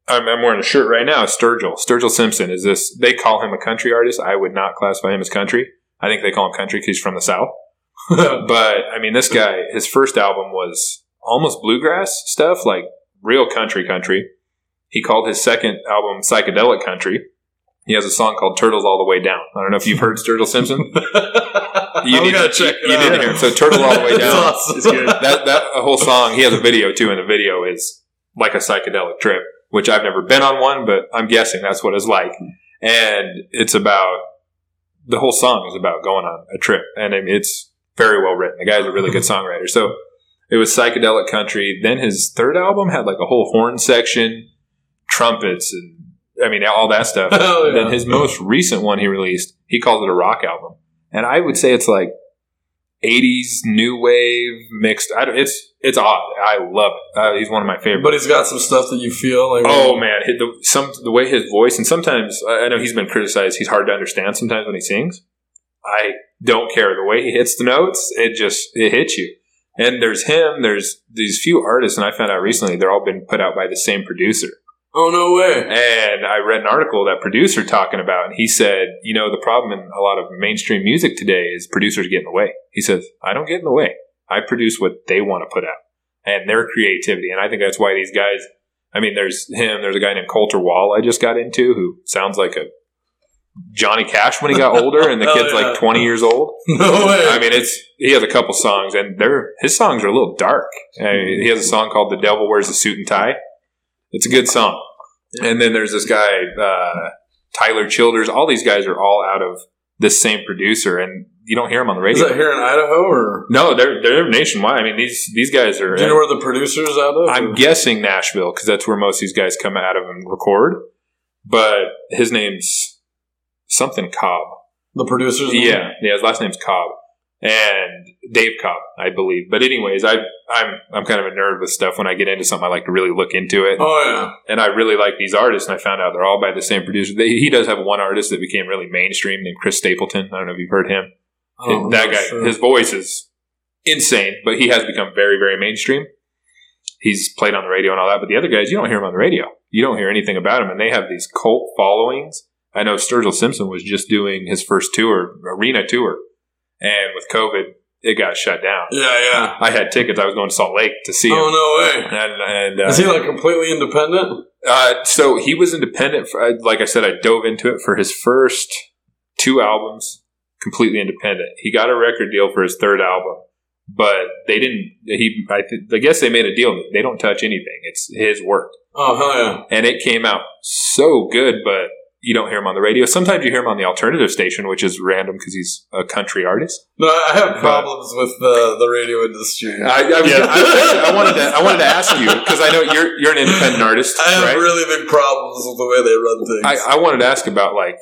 I'm, I'm wearing a shirt right now. Sturgill, Sturgill Simpson is this? They call him a country artist. I would not classify him as country. I think they call him country because he's from the south. But I mean, this guy, his first album was almost bluegrass stuff, like real country country. He called his second album psychedelic country. He has a song called "Turtles All the Way Down." I don't know if you've heard Sturgill Simpson. You need gonna check it you out. need to hear it. So Turtle All the Way Down." awesome. That that whole song. He has a video too, and the video is like a psychedelic trip, which I've never been on one, but I'm guessing that's what it's like. Mm-hmm. And it's about the whole song is about going on a trip, and it's very well written. The guy's a really good songwriter. So it was psychedelic country. Then his third album had like a whole horn section, trumpets, and I mean all that stuff. Oh, yeah. Then his most recent one he released, he calls it a rock album, and I would say it's like '80s new wave mixed. I don't, it's it's odd. I love it. Uh, he's one of my favorites. But he's got some stuff that you feel like. Oh man, hit the some the way his voice and sometimes I I know he's been criticized. He's hard to understand sometimes when he sings. I don't care the way he hits the notes. It just it hits you. And there's him. There's these few artists, and I found out recently they're all been put out by the same producer. Oh no way. And I read an article that producer talking about, and he said, you know, the problem in a lot of mainstream music today is producers get in the way. He says, I don't get in the way. I produce what they want to put out and their creativity. And I think that's why these guys, I mean, there's him, there's a guy named Colter Wall I just got into who sounds like a Johnny Cash when he got older, and the kid's yeah. like 20 years old. No way. I mean, it's he has a couple songs, and they're his songs are a little dark. I mean, he has a song called "The Devil Wears a Suit and Tie." It's a good song. And then there's this guy uh, Tyler Childers. All these guys are all out of this same producer, and you don't hear them on the radio. is that here in Idaho or? no, they're they're nationwide. I mean, these these guys are. Do you know where the producers out of? I'm guessing Nashville because that's where most of these guys come out of and record. But his name's something Cobb. the producers. name? Yeah, yeah. His last name's Cobb, and Dave Cobb, I believe. But anyways, I I'm I'm kind of a nerd with stuff. When I get into something, I like to really look into it, Oh yeah. and I really like these artists. And I found out they're all by the same producer. They, he does have one artist that became really mainstream named Chris Stapleton. I don't know if you've heard him. Oh, that guy, sure. his voice is insane, but he has become very very mainstream. He's played on the radio and all that, but the other guys, you don't hear him on the radio. You don't hear anything about him, and they have these cult followings. I know Sturgill Simpson was just doing his first tour, arena tour, and with COVID, it got shut down. Yeah, yeah. I had tickets. I was going to Salt Lake to see him. Oh no way. And, and uh, Is he like completely independent? uh, so he was independent. For, like I said, I dove into it for his first two albums, completely independent. He got a record deal for his third album, but they didn't. He, I, th- I guess they made a deal they don't touch anything. It's his work, Oh hell yeah. and it came out so good. But you don't hear him on the radio. Sometimes you hear him on the alternative station, which is random because he's a country artist. No, I have problems with the the radio industry. I, I, was- Yeah. I, I wanted to. I wanted to ask you because I know you're you're an independent artist, I have right? really big problems with the way they run things. I, I wanted to ask about like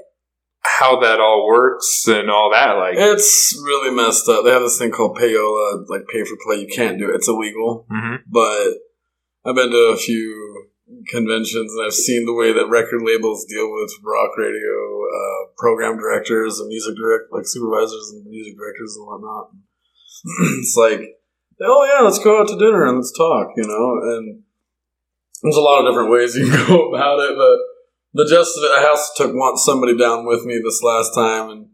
how that all works and all that. Like, It's really messed up. They have this thing called payola, like pay for play. You can't do it. It's illegal. Mhm. But I've been to a few conventions and I've seen the way that record labels deal with rock radio uh, program directors and music direct like supervisors and music directors and whatnot. it's like, oh yeah, let's go out to dinner and let's talk, you know. And there's a lot of different ways you can go about it, but the gist of it, I also took want somebody down with me this last time and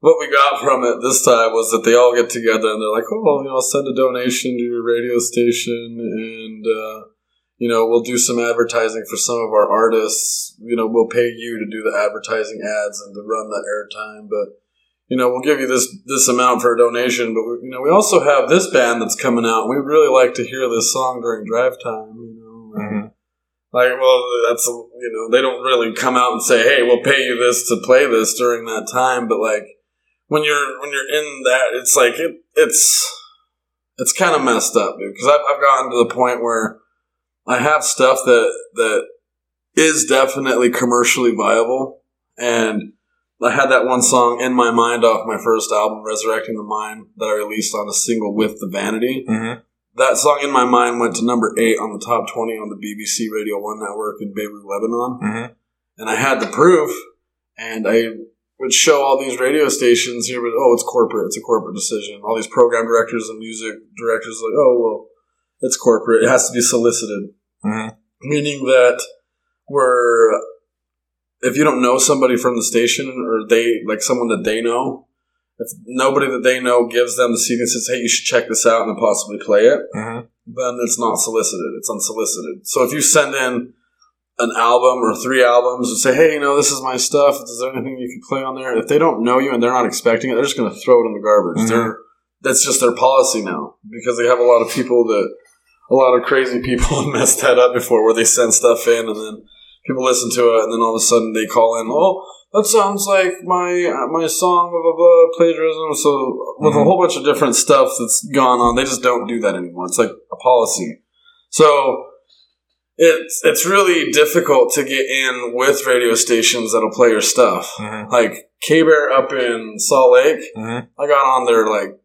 what we got from it this time was that they all get together and they're like, "Oh, you know, send a donation to your radio station, and uh, you know, we'll do some advertising for some of our artists. You know, we'll pay you to do the advertising ads and to run the airtime, but you know, we'll give you this this amount for a donation. But we, you know, we also have this band that's coming out. We'd really like to hear this song during drive time. You know, Mhm. like, well, that's you know, they don't really come out and say, "Hey, we'll pay you this to play this during that time." But like, when you're when you're in that, it's like it, it's it's kind of messed up, dude. Because I've, I've gotten to the point where I have stuff that that is definitely commercially viable, and I had that one song in my mind off my first album, "Resurrecting the Mind," that I released on a single with the Vanity Mhm. that song in my mind went to number eight on the top 20 on the BBC Radio 1 network in Beirut, Lebanon. Mhm. And I had the proof, and I would show all these radio stations here, but oh, it's corporate. It's a corporate decision. All these program directors and music directors like, oh, well, it's corporate. It has to be solicited. Mhm. Meaning that we're, if you don't know somebody from the station or they, like someone that they know, if nobody that they know gives them the CD and says, hey, you should check this out and then possibly play it, Mhm. then it's not solicited. It's unsolicited. So if you send in an album or three albums and say, hey, you know, this is my stuff. Is there anything you can play on there? If they don't know you and they're not expecting it, they're just going to throw it in the garbage. Mhm. They're, that's just their policy now because they have a lot of people that, a lot of crazy people have messed that up before where they send stuff in and then people listen to it and then all of a sudden they call in, oh, that sounds like my my song, blah, blah, blah, plagiarism. So with a Mhm. whole bunch of different stuff that's gone on, they just don't do that anymore. It's like a policy. So it's it's really difficult to get in with radio stations that'll play your stuff. Mhm. Like K Bear up in Salt Lake, Mhm. I got on their like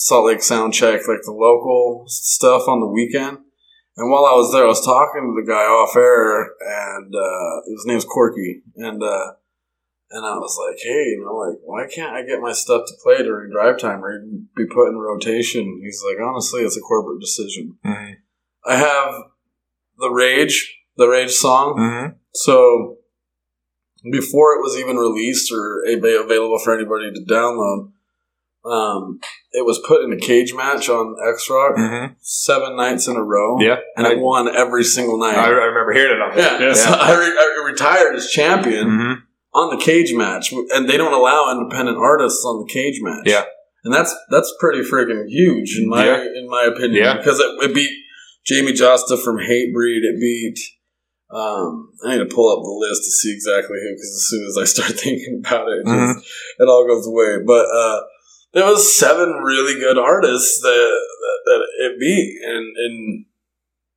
Salt Lake sound check, like the local stuff on the weekend. And while I was there, I was talking to the guy off air, and uh, his name's Corky, and uh, and I was like, hey, you know, like why can't I get my stuff to play during drive time or even be put in rotation? He's like, honestly, it's a corporate decision. Mhm. I have the Rage, the Rage song. Mhm. So before it was even released or available for anybody to download, um, it was put in a cage match on X Rock Mhm. seven nights in a row. Yeah. and I, it won every single night. I, I remember hearing it on yeah, Yeah. So I, re- I retired as champion Mhm. on the cage match, and they don't allow independent artists on the cage match. Yeah. and that's that's pretty freaking huge in my Yeah. in my opinion. Yeah. because it, it beat Jamey Jasta from Hatebreed. It beat. Um, I need to pull up the list to see exactly who, because as soon as I start thinking about it, it, Mhm. just, it all goes away. But uh, there was seven really good artists that that, that it beat, and and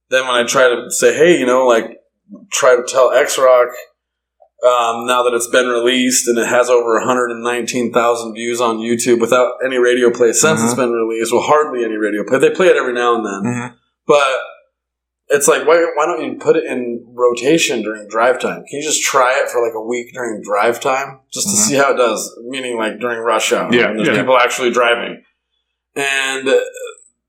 then when I try to say, hey, you know, like try to tell X Rock um, now that it's been released and it has over 119,000 views on YouTube without any radio play since it's Mhm. been released. Well, hardly any radio play. They play it every now and then, Mhm. but it's like why, why don't you put it in rotation during drive time? Can you just try it for like a week during drive time just to Mhm. see how it does? Meaning like during rush hour, Yeah, there's yeah. people actually driving, and uh,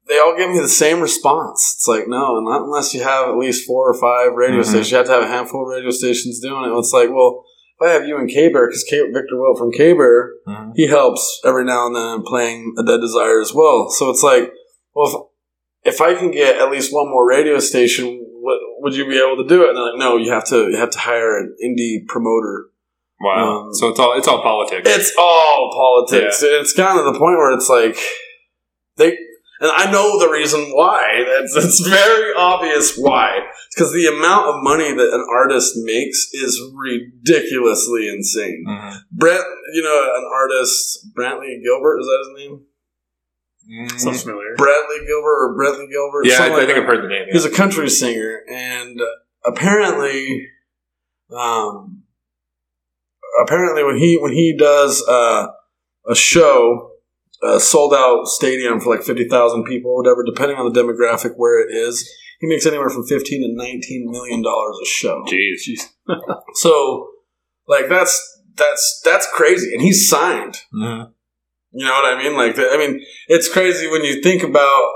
they all give me the same response. It's like no, not unless you have at least four or five radio Mhm. stations. You have to have a handful of radio stations doing it. It's like well. If I have you and K Bear, because Victor Wilt from K Bear, Mhm. he helps every now and then playing a Dead Desire as well. So it's like, well, if, I can get at least one more radio station, what, would you be able to do it? And they're like, no, you have to you have to hire an indie promoter. Wow. Um, so it's all it's all politics. It's all politics. It's kind of the point where it's like they. And I know the reason why. It's, it's very obvious why. Because the amount of money that an artist makes is ridiculously insane. Mhm. Brent, you know, an artist, Brantley Gilbert, is that his name? Mhm. Sounds familiar. Bradley Gilbert or Bradley Gilbert? Yeah, I, something I think that. I've heard the name. He's Yeah. a country singer, and apparently, um, apparently when he when he does uh, a show, a sold out stadium for like fifty thousand people, whatever, depending on the demographic where it is, he makes anywhere from fifteen to nineteen million dollars a show. Jeez. So, like that's that's that's crazy, and he's signed. Mhm. You know what I mean? Like, I mean, it's crazy when you think about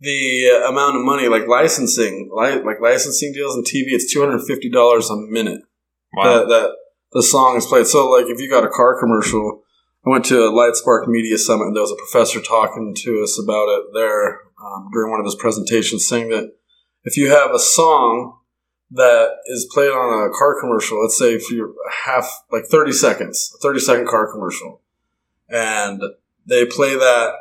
the uh, amount of money, like licensing, li- like licensing deals in TV. It's two hundred fifty dollars a minute Wow. that, that the song is played. So, like, if you got a car commercial, I went to a Lightspark Media Summit, and there was a professor talking to us about it there um, during one of his presentations, saying that if you have a song that is played on a car commercial, let's say for your half, like 30 seconds, a 30 second car commercial, and they play that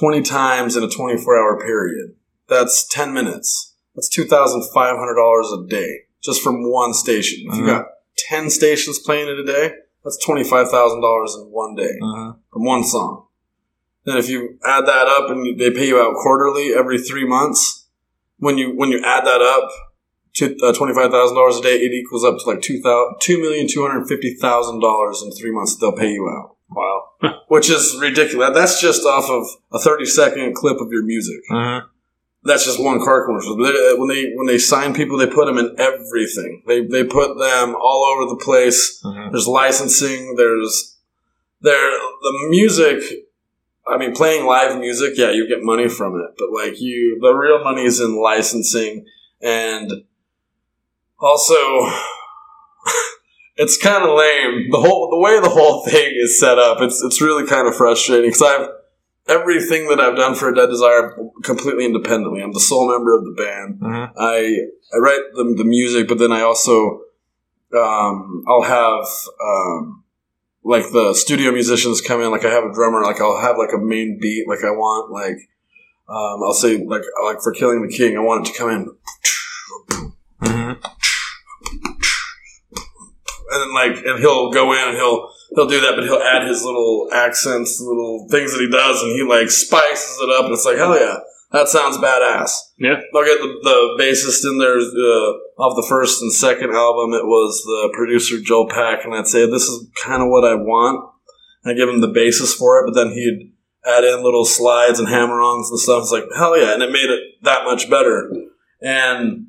20 times in a 24 hour period, that's 10 minutes. That's $2,500 a day just from one station. If you Mhm. got 10 stations playing it a day, that's $25,000 in one day Mhm. from one song. Then if you add that up and they pay you out quarterly every three months, when you when you add that up to uh, twenty five thousand dollars a day, it equals up to like two thousand two million two hundred fifty thousand dollars in three months. They'll pay you out, Wow. which is ridiculous. That's just off of a thirty second clip of your music. Mhm. That's just one car commercial. When they when they sign people, they put them in everything. They they put them all over the place. Mhm. There's licensing. There's there the music. I mean, playing live music, yeah, you get money from it, but like you, the real money is in licensing, and also, it's kind of lame. The whole the way the whole thing is set up, it's it's really kind of frustrating because I've everything that I've done for a Dead Desire completely independently. I'm the sole member of the band. Mhm. I I write the, the music, but then I also um, I'll have um, like the studio musicians come in. Like I have a drummer. Like I'll have like a main beat. Like I want like um, I'll say like like for Killing the King, I want it to come in. Mhm. And then like and he'll go in and he'll he'll do that, but he'll add his little accents, little things that he does, and he like spices it up, and it's like hell yeah, that sounds badass. Yeah. I'll get the, the bassist in there uh, off the first and second album. It was the producer Joe Pack, and I'd say this is kind of what I want. I give him the basis for it, but then he'd add in little slides and hammer-ons and stuff. It's like hell yeah, and it made it that much better. And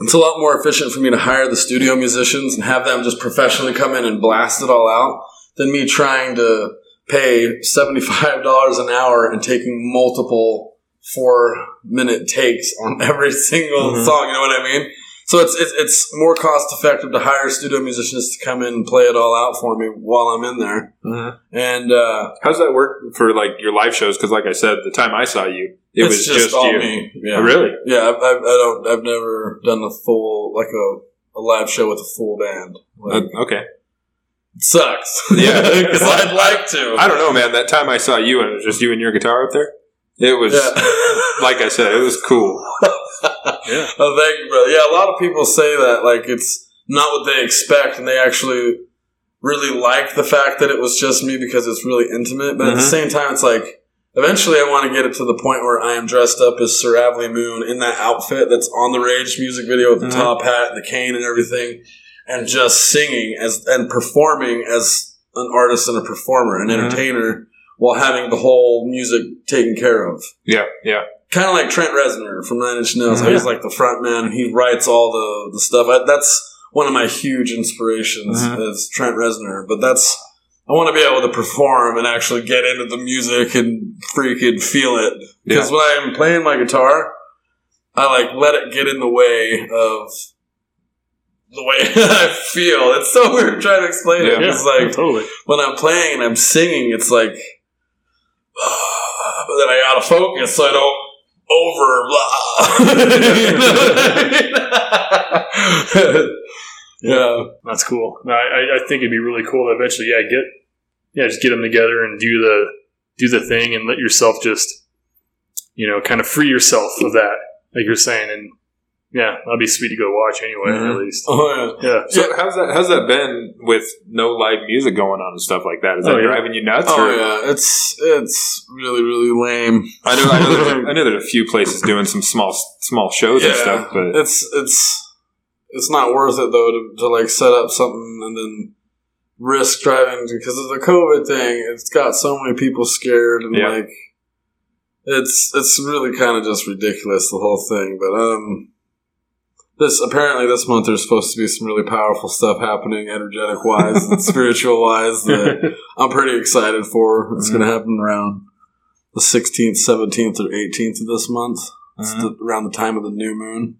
it's a lot more efficient for me to hire the studio musicians and have them just professionally come in and blast it all out than me trying to pay $75 an hour and taking multiple four minute takes on every single Mhm. song. You know what I mean? So it's, it's it's more cost effective to hire studio musicians to come in and play it all out for me while I'm in there. Mhm. And uh, How's that work for like your live shows? Because like I said, the time I saw you, it was just, all you. me. Yeah, Oh, really? Yeah, I've, I've, I don't. I've never done a full like a, a live show with a full band. Like, Uh, okay. it sucks. Yeah. because I'd like to. I don't know, man. That time I saw you and it was just you and your guitar up there. It was Yeah. like I said, it was cool. Yeah. Oh, thank you, brother. Yeah, a lot of people say that like it's not what they expect, and they actually really like the fact that it was just me because it's really intimate. But at the Mhm. same time, it's like eventually I want to get it to the point where I am dressed up as Sir Avley Moon in that outfit that's on the Rage music video with the Mhm. top hat, and the cane, and everything, and just singing as and performing as an artist and a performer, an Mhm. entertainer, while having the whole music taken care of Yeah, yeah. Kind of like Trent Reznor from Nine Inch Nails. Mhm. he's like the front man and he writes all the, the stuff. I, that's one of my huge inspirations Mhm. is Trent Reznor. But that's I want to be able to perform and actually get into the music and freaking feel it. Because when I'm playing my guitar, I like let it get in the way of the way I feel. It's so weird trying to explain it. Yeah. It's like totally. when I'm playing and I'm singing, it's like, but then I gotta focus so I don't over blah. You know what I mean? yeah, That's cool. No, I, I- I think it'd be really cool to eventually, yeah, get, yeah, just get them together and do the do the thing and let yourself just, you know, kind of free yourself of that, like you're saying, and yeah, that'd be sweet to go watch anyway, Mhm. at least. oh yeah. Yeah. So how's that? How's that been with no live music going on and stuff like that? Is that Oh, yeah. driving you nuts? Oh or- yeah, it's it's really really lame. I know. I know. There's, I know there's a few places doing some small small shows and stuff, but it's it's it's not worth it though to, to like set up something and then risk driving because of the COVID thing. It's got so many people scared and Yeah. like it's it's really kind of just ridiculous the whole thing. But um, this apparently this month there's supposed to be some really powerful stuff happening, energetic wise and spiritual wise that I'm pretty excited for. It's going to mm-hmm. happen around the 16th, 17th, or 18th of this month. It's mm-hmm. the, around the time of the new moon.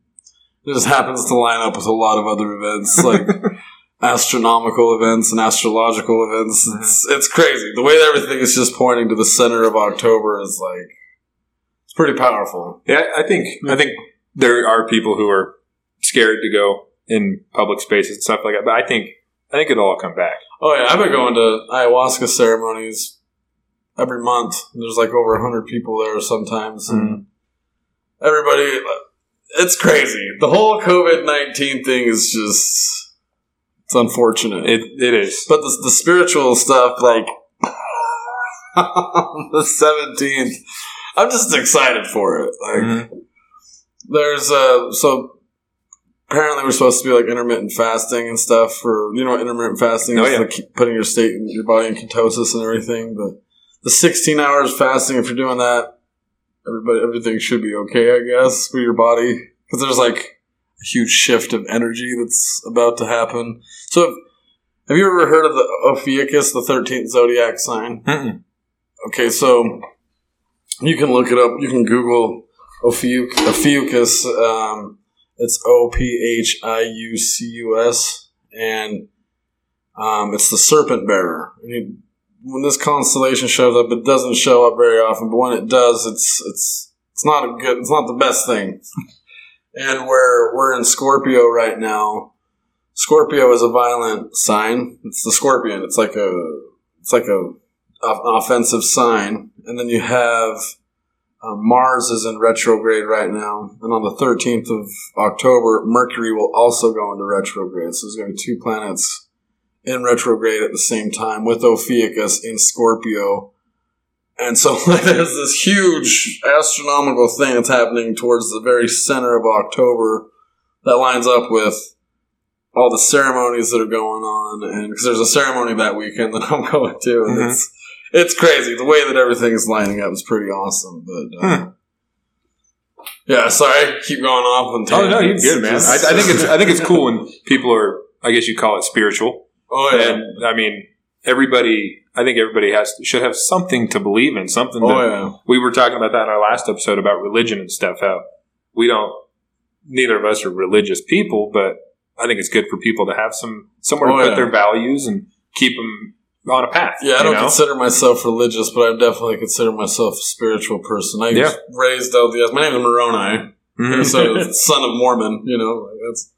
It just happens to line up with a lot of other events, like astronomical events and astrological events. Mm-hmm. It's it's crazy. The way that everything is just pointing to the center of October is like it's pretty powerful. Yeah, I think I think there are people who are scared to go in public spaces and stuff like that. But I think I think it'll all come back. Oh yeah, I've been going to ayahuasca ceremonies every month. There's like over hundred people there sometimes, and everybody. It's crazy. The whole COVID nineteen thing is just it's unfortunate. It it is. but the, the spiritual stuff, like the seventeenth, I'm just excited for it. Like Mhm. there's uh so apparently we're supposed to be like intermittent fasting and stuff for you know intermittent fasting Oh, is yeah. like putting your state your body in ketosis and everything but the 16 hours fasting if you're doing that everybody everything should be okay i guess for your body because there's like a huge shift of energy that's about to happen so if, have you ever heard of the ophiuchus the 13th zodiac sign Mm-mm. Okay, so you can look it up. You can Google Ophiuch- Ophiuchus. Um, it's O P H I U C U S, and um, it's the serpent bearer. When this constellation shows up, it doesn't show up very often, but when it does, it's it's it's not a good. It's not the best thing. and we're we're in Scorpio right now. Scorpio is a violent sign. It's the scorpion. It's like a it's like a offensive sign, and then you have um, Mars is in retrograde right now, and on the 13th of October, Mercury will also go into retrograde. So there's going to be two planets in retrograde at the same time with Ophiuchus in Scorpio. And so there's this huge astronomical thing that's happening towards the very center of October that lines up with all the ceremonies that are going on, and because there's a ceremony that weekend that I'm going to, and Mhm. it's it's crazy. The way that everything is lining up is pretty awesome. But uh, yeah, sorry, keep going off on Oh no, you're tangents. good, man. I, I think it's I think it's cool when people are. I guess you call it spiritual. oh yeah, And I mean, everybody. I think everybody has should have something to believe in. Something. oh that, yeah. We were talking about that in our last episode about religion and stuff. How we don't. Neither of us are religious people, but I think it's good for people to have some somewhere Oh, to put yeah. their values and keep them on a path. Yeah, I don't know? consider myself religious, but I definitely consider myself a spiritual person. I Yeah. was raised LDS. My name is Moroni. Mhm. so son of Mormon, you know, like that's.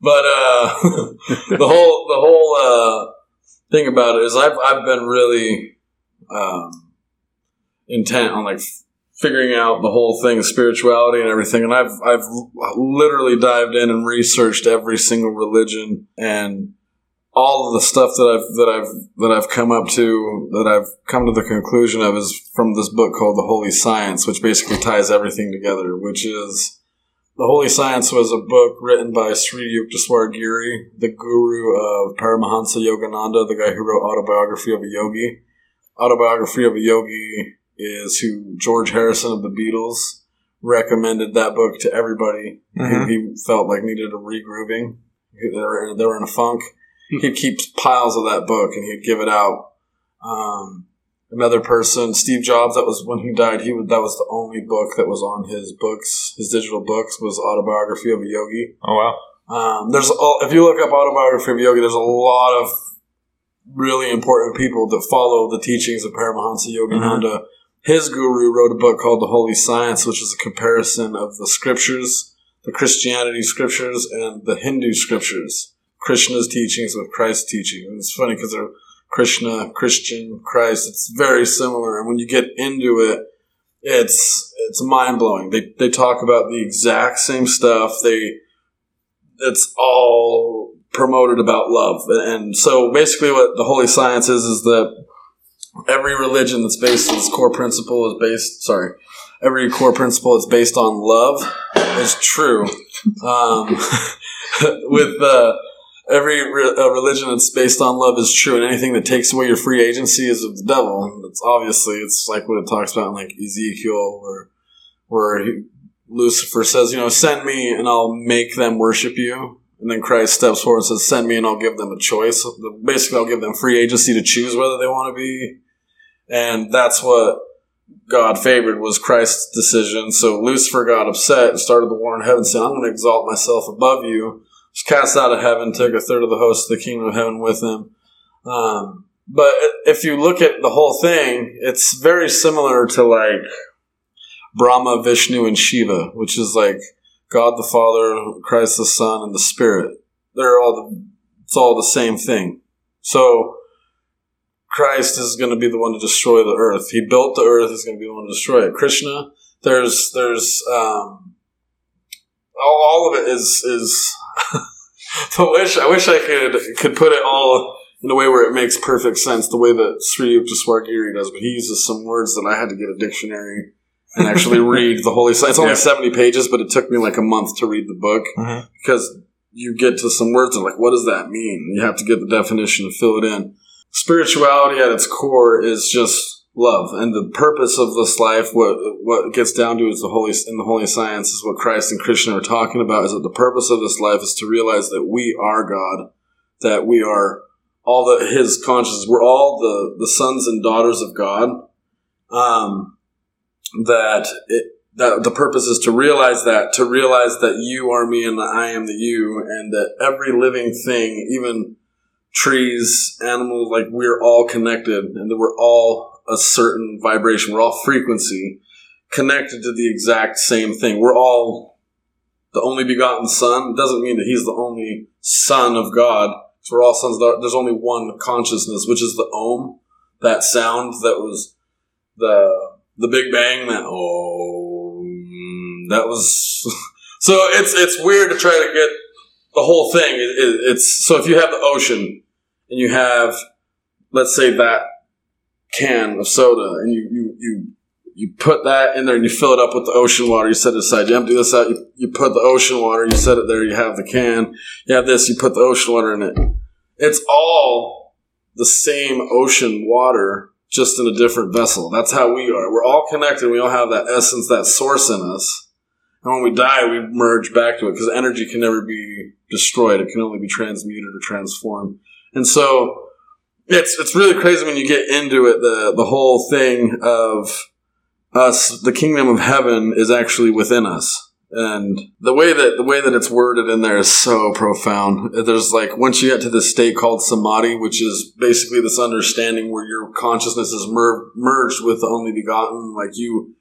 But uh, the whole the whole uh, thing about it is I've I've been really um, intent on like f- figuring out the whole thing, spirituality and everything, and I've I've literally dived in and researched every single religion and all of the stuff that I've that I've that I've come up to that I've come to the conclusion of is from this book called The Holy Science, which basically ties everything together. Which is The Holy Science was a book written by Sri Yukteswar Giri, the guru of Paramahansa Yogananda, the guy who wrote Autobiography of a Yogi. Autobiography of a Yogi is who George Harrison of the Beatles recommended that book to everybody Mhm. who he felt like needed a regrooving. They were, they were in a funk. He'd keep piles of that book and he'd give it out. Um, another person, Steve Jobs, that was when he died. He would, that was the only book that was on his books, his digital books, was Autobiography of a Yogi. Oh wow. Um, there's all, if you look up Autobiography of a Yogi, there's a lot of really important people that follow the teachings of Paramahansa Yogananda. His guru wrote a book called The Holy Science, which is a comparison of the scriptures, the Christianity scriptures, and the Hindu scriptures. Krishna's teachings with Christ's teaching. And it's funny because they're Krishna, Christian, Christ. It's very similar, and when you get into it, it's it's mind blowing. They they talk about the exact same stuff. They it's all promoted about love, and so basically, what the holy science is is that every religion that's based its core principle is based. Sorry, every core principle that's based on love is true. Um, with the every re- uh, religion that's based on love is true, and anything that takes away your free agency is of the devil. It's obviously it's like what it talks about in like Ezekiel, where where he, Lucifer says, you know, send me and I'll make them worship you. And then Christ steps forward and says, send me and I'll give them a choice. Basically, I'll give them free agency to choose whether they want to be. And that's what God favored was Christ's decision. So Lucifer got upset and started the war in heaven, saying, I'm going to exalt myself above you. Was cast out of heaven, took a third of the host of the kingdom of heaven with him. Um, but if you look at the whole thing, it's very similar to like Brahma, Vishnu, and Shiva, which is like God the Father, Christ the Son, and the Spirit. They're all the, it's all the same thing. So Christ is going to be the one to destroy the earth. He built the earth. He's going to be the one to destroy it. Krishna, there's there's um, all, all of it is is. I wish I wish I could could put it all in a way where it makes perfect sense, the way that Sri Yukteswar does. But he uses some words that I had to get a dictionary and actually read the Holy. It's only yeah. 70 pages, but it took me like a month to read the book mm-hmm. because you get to some words and like, what does that mean? You have to get the definition to fill it in. Spirituality at its core is just love, and the purpose of this life, what what gets down to is the holy in the holy science is what Christ and Krishna are talking about. Is that the purpose of this life is to realize that we are God, that we are all the His consciousness. We're all the the sons and daughters of God. Um, that it, that the purpose is to realize that, to realize that you are me and that I am the you, and that every living thing, even trees, animals, like we're all connected, and that we're all a certain vibration. We're all frequency connected to the exact same thing. We're all the only begotten Son. It doesn't mean that He's the only Son of God. We're all sons. There's only one consciousness, which is the Om, that sound that was the the Big Bang. That oh, that was so. It's it's weird to try to get the whole thing. It, it, it's so if you have the ocean and you have, let's say that can of soda, and you you you you put that in there and you fill it up with the ocean water. You set it aside. You empty this out. You, you put the ocean water. You set it there. You have the can. You have this. You put the ocean water in it. It's all the same ocean water just in a different vessel. That's how we are. We're all connected. We all have that essence, that source in us. And when we die, we merge back to it because energy can never be destroyed. It can only be transmuted or transformed. And so it's, it's really crazy when you get into it, the, the whole thing of us, the kingdom of heaven is actually within us and the way that the way that it's worded in there is so profound. There's like once you get to this state called samadhi, which is basically this understanding where your consciousness is mer- merged with the only begotten. Like you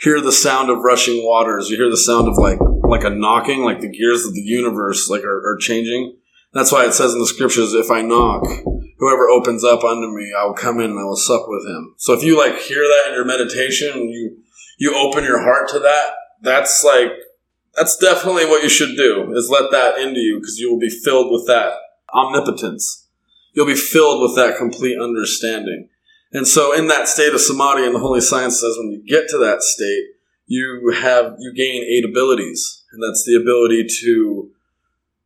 hear the sound of rushing waters, you hear the sound of like like a knocking, like the gears of the universe like are, are changing. That's why it says in the scriptures, "If I knock, whoever opens up unto me, I will come in and I will sup with him." So if you like hear that in your meditation, you you open your heart to that, that's like that's definitely what you should do is let that into you because you will be filled with that omnipotence. You'll be filled with that complete understanding. And so in that state of samadhi and the holy science says when you get to that state, you have you gain eight abilities. And that's the ability to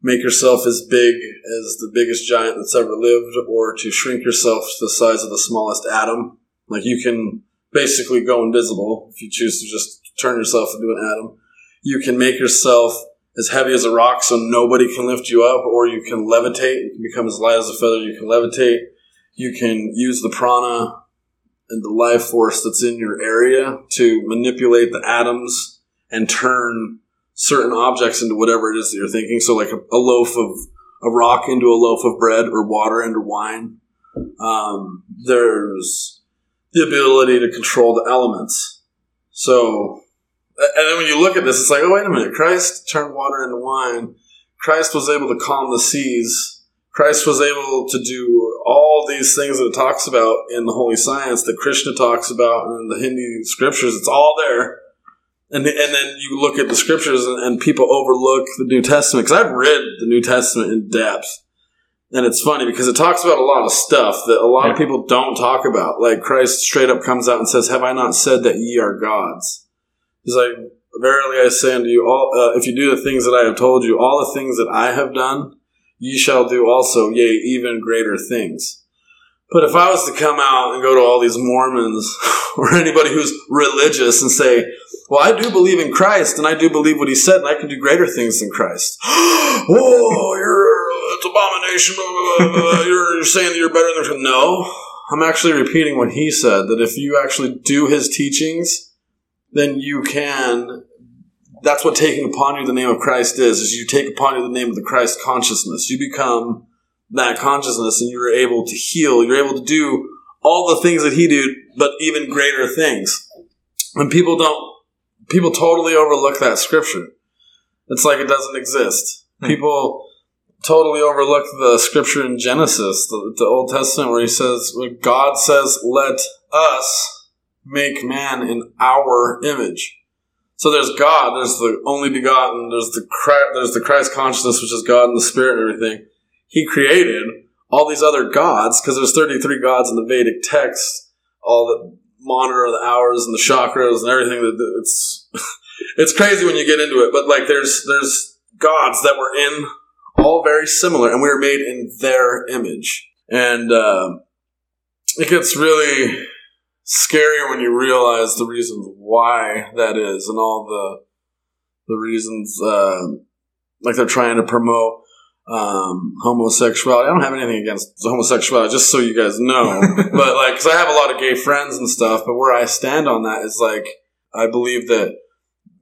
make yourself as big as the biggest giant that's ever lived or to shrink yourself to the size of the smallest atom. Like you can basically go invisible if you choose to just turn yourself into an atom you can make yourself as heavy as a rock so nobody can lift you up, or you can levitate. You can become as light as a feather. You can levitate. You can use the prana and the life force that's in your area to manipulate the atoms and turn certain objects into whatever it is that you're thinking. So, like a, a loaf of a rock into a loaf of bread, or water into wine. Um, there's the ability to control the elements. So and then when you look at this, it's like, oh, wait a minute. Christ turned water into wine. Christ was able to calm the seas. Christ was able to do all these things that it talks about in the Holy Science that Krishna talks about in the Hindi scriptures. It's all there. And, and then you look at the scriptures and, and people overlook the New Testament. Because I've read the New Testament in depth. And it's funny because it talks about a lot of stuff that a lot of people don't talk about. Like Christ straight up comes out and says, Have I not said that ye are gods? He's like, Verily I say unto you, all uh, if you do the things that I have told you, all the things that I have done, ye shall do also, yea, even greater things. But if I was to come out and go to all these Mormons or anybody who's religious and say, well, I do believe in Christ and I do believe what he said and I can do greater things than Christ. Whoa, you're, uh, it's abomination. You're, you're saying that you're better than, Christ. no. I'm actually repeating what he said, that if you actually do his teachings, then you can that's what taking upon you the name of Christ is, is you take upon you the name of the Christ consciousness. You become that consciousness and you're able to heal. You're able to do all the things that he did, but even greater things. And people don't, people totally overlook that scripture. It's like it doesn't exist. Hmm. People totally overlook the scripture in Genesis, the, the Old Testament, where he says, where God says, let us make man in our image. So there's God, there's the only begotten, there's the Christ, there's the Christ consciousness, which is God and the Spirit and everything. He created all these other gods because there's 33 gods in the Vedic text. All the monitor the hours and the chakras and everything. That it's it's crazy when you get into it. But like there's there's gods that were in all very similar, and we were made in their image. And uh, it gets really scary when you realize the reasons why that is and all the the reasons uh, like they're trying to promote um, homosexuality. I don't have anything against homosexuality, just so you guys know. but like, because I have a lot of gay friends and stuff, but where I stand on that is like, I believe that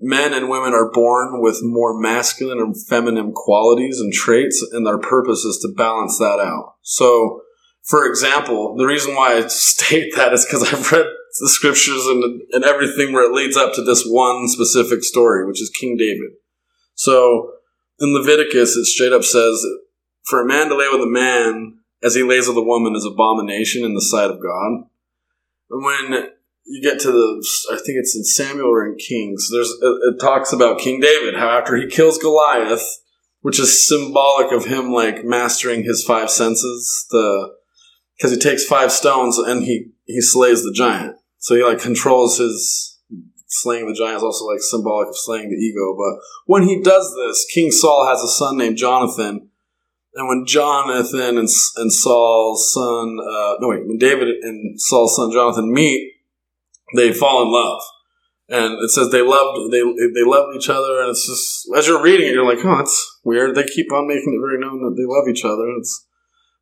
men and women are born with more masculine and feminine qualities and traits, and their purpose is to balance that out. So for example, the reason why I state that is because I've read the scriptures and, and everything where it leads up to this one specific story, which is King David. So in Leviticus, it straight up says, for a man to lay with a man as he lays with a woman is abomination in the sight of God. And when you get to the, I think it's in Samuel or in Kings, there's, it, it talks about King David, how after he kills Goliath, which is symbolic of him like mastering his five senses, the, because he takes five stones and he he slays the giant. So he like controls his slaying the giant is also like symbolic of slaying the ego. But when he does this, King Saul has a son named Jonathan, and when Jonathan and and Saul's son, uh, no wait, when David and Saul's son Jonathan meet, they fall in love. And it says they loved they they loved each other, and it's just as you're reading it, you're like, oh, it's weird. They keep on making it very known that they love each other. It's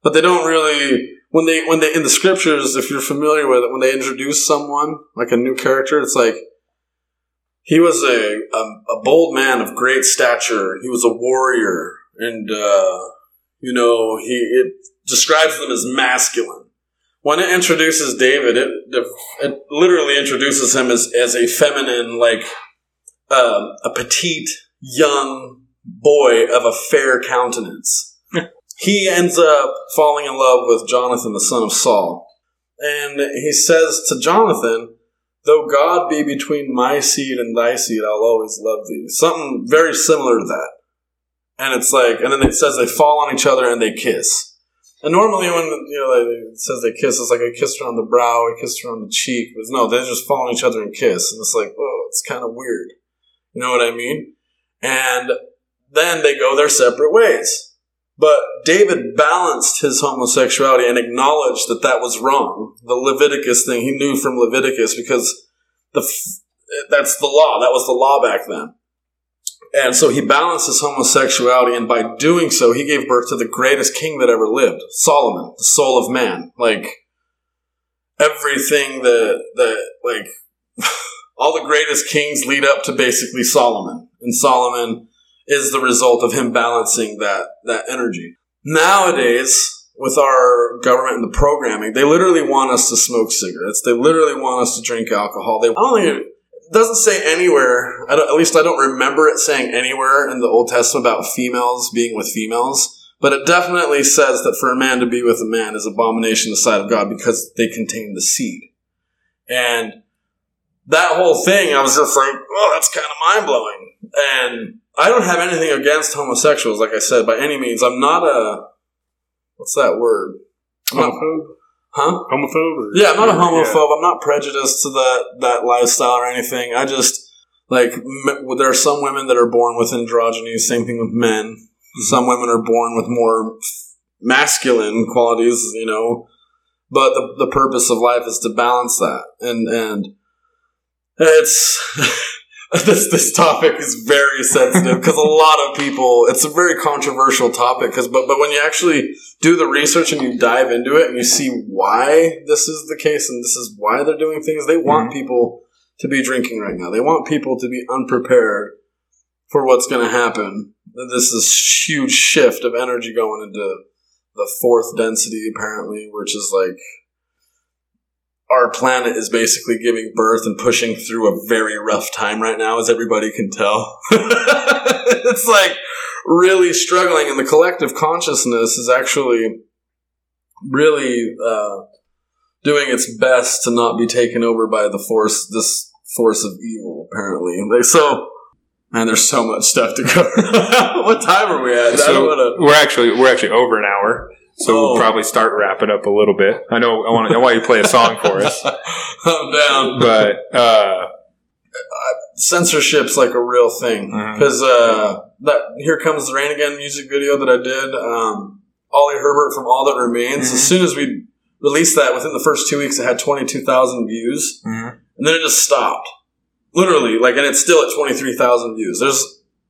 but they don't really when they when they in the scriptures, if you're familiar with it, when they introduce someone like a new character, it's like he was a a, a bold man of great stature. He was a warrior, and uh, you know he it describes them as masculine. When it introduces David, it it literally introduces him as as a feminine, like uh, a petite young boy of a fair countenance he ends up falling in love with Jonathan, the son of Saul. And he says to Jonathan, Though God be between my seed and thy seed, I'll always love thee. Something very similar to that. And it's like, and then it says they fall on each other and they kiss. And normally when, you know, it says they kiss, it's like I kissed her on the brow, I kissed her on the cheek. But no, they just fall on each other and kiss. And it's like, oh, it's kind of weird. You know what I mean? And then they go their separate ways. But David balanced his homosexuality and acknowledged that that was wrong. The Leviticus thing, he knew from Leviticus because the that's the law. That was the law back then. And so he balanced his homosexuality, and by doing so, he gave birth to the greatest king that ever lived, Solomon, the soul of man. Like everything that that like all the greatest kings lead up to basically Solomon, and Solomon is the result of him balancing that that energy. Nowadays, with our government and the programming, they literally want us to smoke cigarettes. They literally want us to drink alcohol. They only it doesn't say anywhere. at least I don't remember it saying anywhere in the Old Testament about females being with females. But it definitely says that for a man to be with a man is abomination in the sight of God because they contain the seed. And that whole thing, I was just like, oh, that's kind of mind blowing. And I don't have anything against homosexuals, like I said, by any means. I'm not a what's that word? Homophobe. Huh? Homophobe? Or, yeah, I'm not a homophobe. Yeah. I'm not prejudiced to that that lifestyle or anything. I just like there are some women that are born with androgyny. Same thing with men. Mm-hmm. Some women are born with more masculine qualities, you know, but the, the purpose of life is to balance that. And, and it's, this, this topic is very sensitive because a lot of people, it's a very controversial topic because, but, but when you actually do the research and you dive into it and you see why this is the case and this is why they're doing things, they want Mhm. people to be drinking right now. They want people to be unprepared for what's going to happen. This is huge shift of energy going into the fourth density, apparently, which is like our planet is basically giving birth and pushing through a very rough time right now, as everybody can tell. it's like really struggling, and the collective consciousness is actually really uh, doing its best to not be taken over by the force, this force of evil. Apparently, like so. Man, there's so much stuff to cover. what time are we at? So wanna- we're actually we're actually over an hour, so Oh. we'll probably start wrapping up a little bit. I know I want I want you to play a song for us, I'm down. but uh, censorship's like a real thing because uh, that "Here Comes the Rain Again" music video that I did, um, Oli Herbert from All That Remains. Mhm. As soon as we released that, within the first two weeks, it had twenty two thousand views, mhm. and then it just stopped. Literally, like, and it's still at twenty three thousand views. There's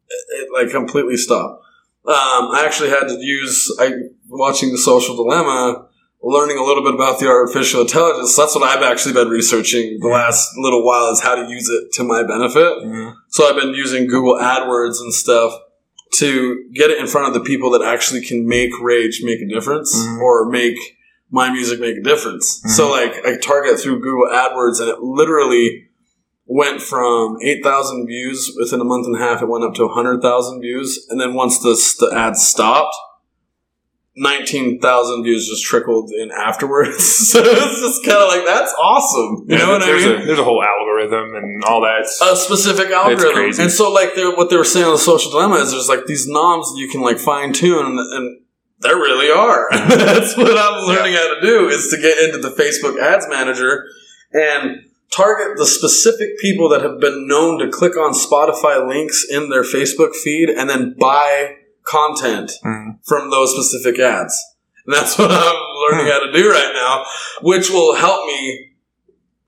it, it like completely stopped. Um, I actually had to use I watching the Social Dilemma. Learning a little bit about the artificial intelligence. That's what I've actually been researching the last little while is how to use it to my benefit. Mhm. So I've been using Google AdWords and stuff to get it in front of the people that actually can make Rage make a difference Mhm. or make my music make a difference. Mhm. So like I target through Google AdWords and it literally went from 8,000 views within a month and a half. It went up to 100,000 views. And then once the, the ad stopped, 19,000 views just trickled in afterwards. so it's just kind of like, that's awesome. You Yeah, know what I there's mean? A, there's a whole algorithm and all that. a specific algorithm. And so, like, they're, what they were saying on the social dilemma is there's like these knobs that you can like fine tune, and, and there really are. That's what I'm learning how to do is to get into the Facebook Ads Manager and target the specific people that have been known to click on Spotify links in their Facebook feed and then buy content Mhm. from those specific ads. And that's what I'm learning how to do right now, which will help me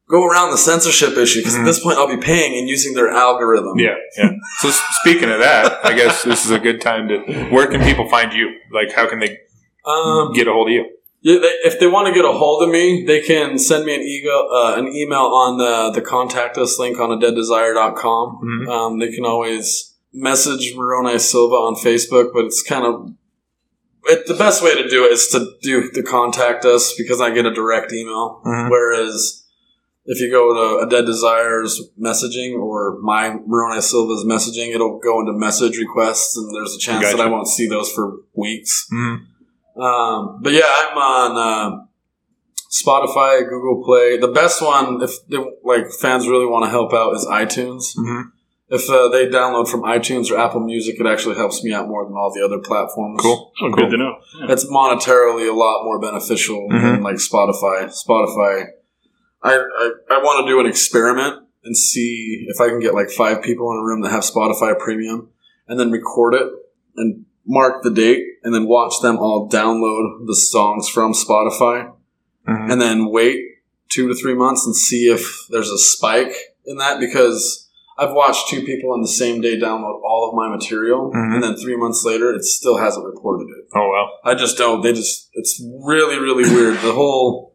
go around the censorship issue because Mhm. at this point I'll be paying and using their algorithm. Yeah, yeah. So speaking of that, I guess this is a good time to. Where can people find you? Like, how can they Um, get a hold of you? Yeah, they, if they want to get a hold of me, they can send me an email, uh, an email on the, the contact us link on a deaddesire.com. Mhm. Um, they can always message Moroni Silva on Facebook, but it's kind of it, the best way to do it is to do to contact us because I get a direct email. Mhm. Whereas if you go to a Dead Desires messaging or my Moroni Silva's messaging, it'll go into message requests, and there's a chance that I won't see those for weeks. Mhm. Um, but yeah, I'm on uh, Spotify, Google Play. The best one, if they, like fans really want to help out, is iTunes. Mhm. If uh, they download from iTunes or Apple Music, it actually helps me out more than all the other platforms. Cool. Oh, Cool. good to know. Yeah. It's monetarily a lot more beneficial than like Spotify. Spotify, I I, I want to do an experiment and see if I can get like five people in a room that have Spotify Premium, and then record it and mark the date, and then watch them all download the songs from Spotify, Mhm. and then wait two to three months and see if there's a spike in that because. I've watched two people on the same day download all of my material, Mhm. and then three months later, it still hasn't reported it. Oh well. I just don't. They just. It's really, really weird. The whole.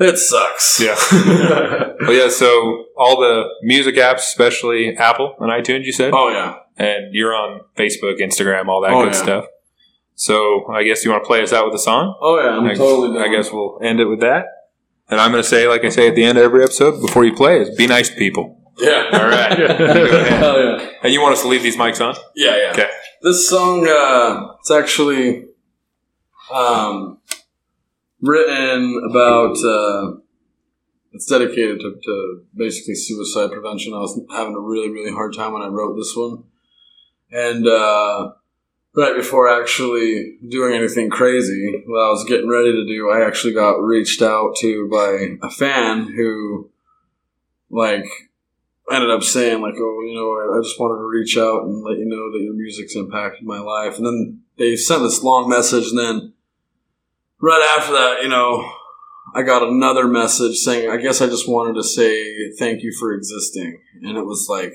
It sucks. Yeah. Well, yeah. So all the music apps, especially Apple and iTunes, you said, oh yeah. And you're on Facebook, Instagram, all that Oh, good yeah. stuff. So I guess you want to play us out with a song. Oh yeah. I'm I, totally. I guess we'll end it with that. And I'm going to say, like I say at the end of every episode, before you play, is be nice to people. Yeah. All right. Hell yeah. And you want us to leave these mics on? Yeah, yeah. Okay. This song, uh, it's actually um, written about. Uh, it's dedicated to, to basically suicide prevention. I was having a really, really hard time when I wrote this one, and uh, right before actually doing anything crazy, what I was getting ready to do, I actually got reached out to by a fan who, like, ended up saying like, oh, you know, I just wanted to reach out and let you know that your music's impacted my life. And then they sent this long message, and then right after that, you know, I got another message saying, I guess I just wanted to say thank you for existing. And it was like,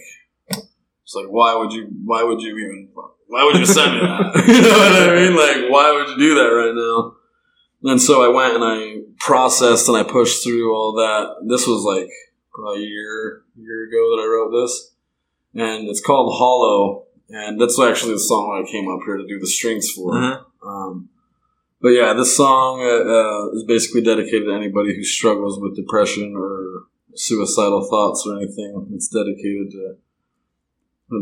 it's like, why would you, why would you even, why would you send me that? you know what I mean? Like, why would you do that right now? And so I went and I processed and I pushed through all that. This was like probably a year, year ago that I wrote this. And it's called Hollow. And that's actually the song I came up here to do the strings for. Mhm. Um, but yeah, this song uh, uh, is basically dedicated to anybody who struggles with depression or suicidal thoughts or anything. It's dedicated to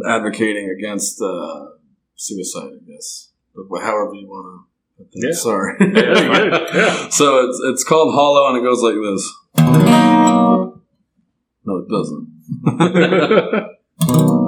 advocating against uh, suicide, I guess. However you want to. Yeah. Sorry. Yeah. Yeah. so it's it's called Hollow, and it goes like this. No, it doesn't.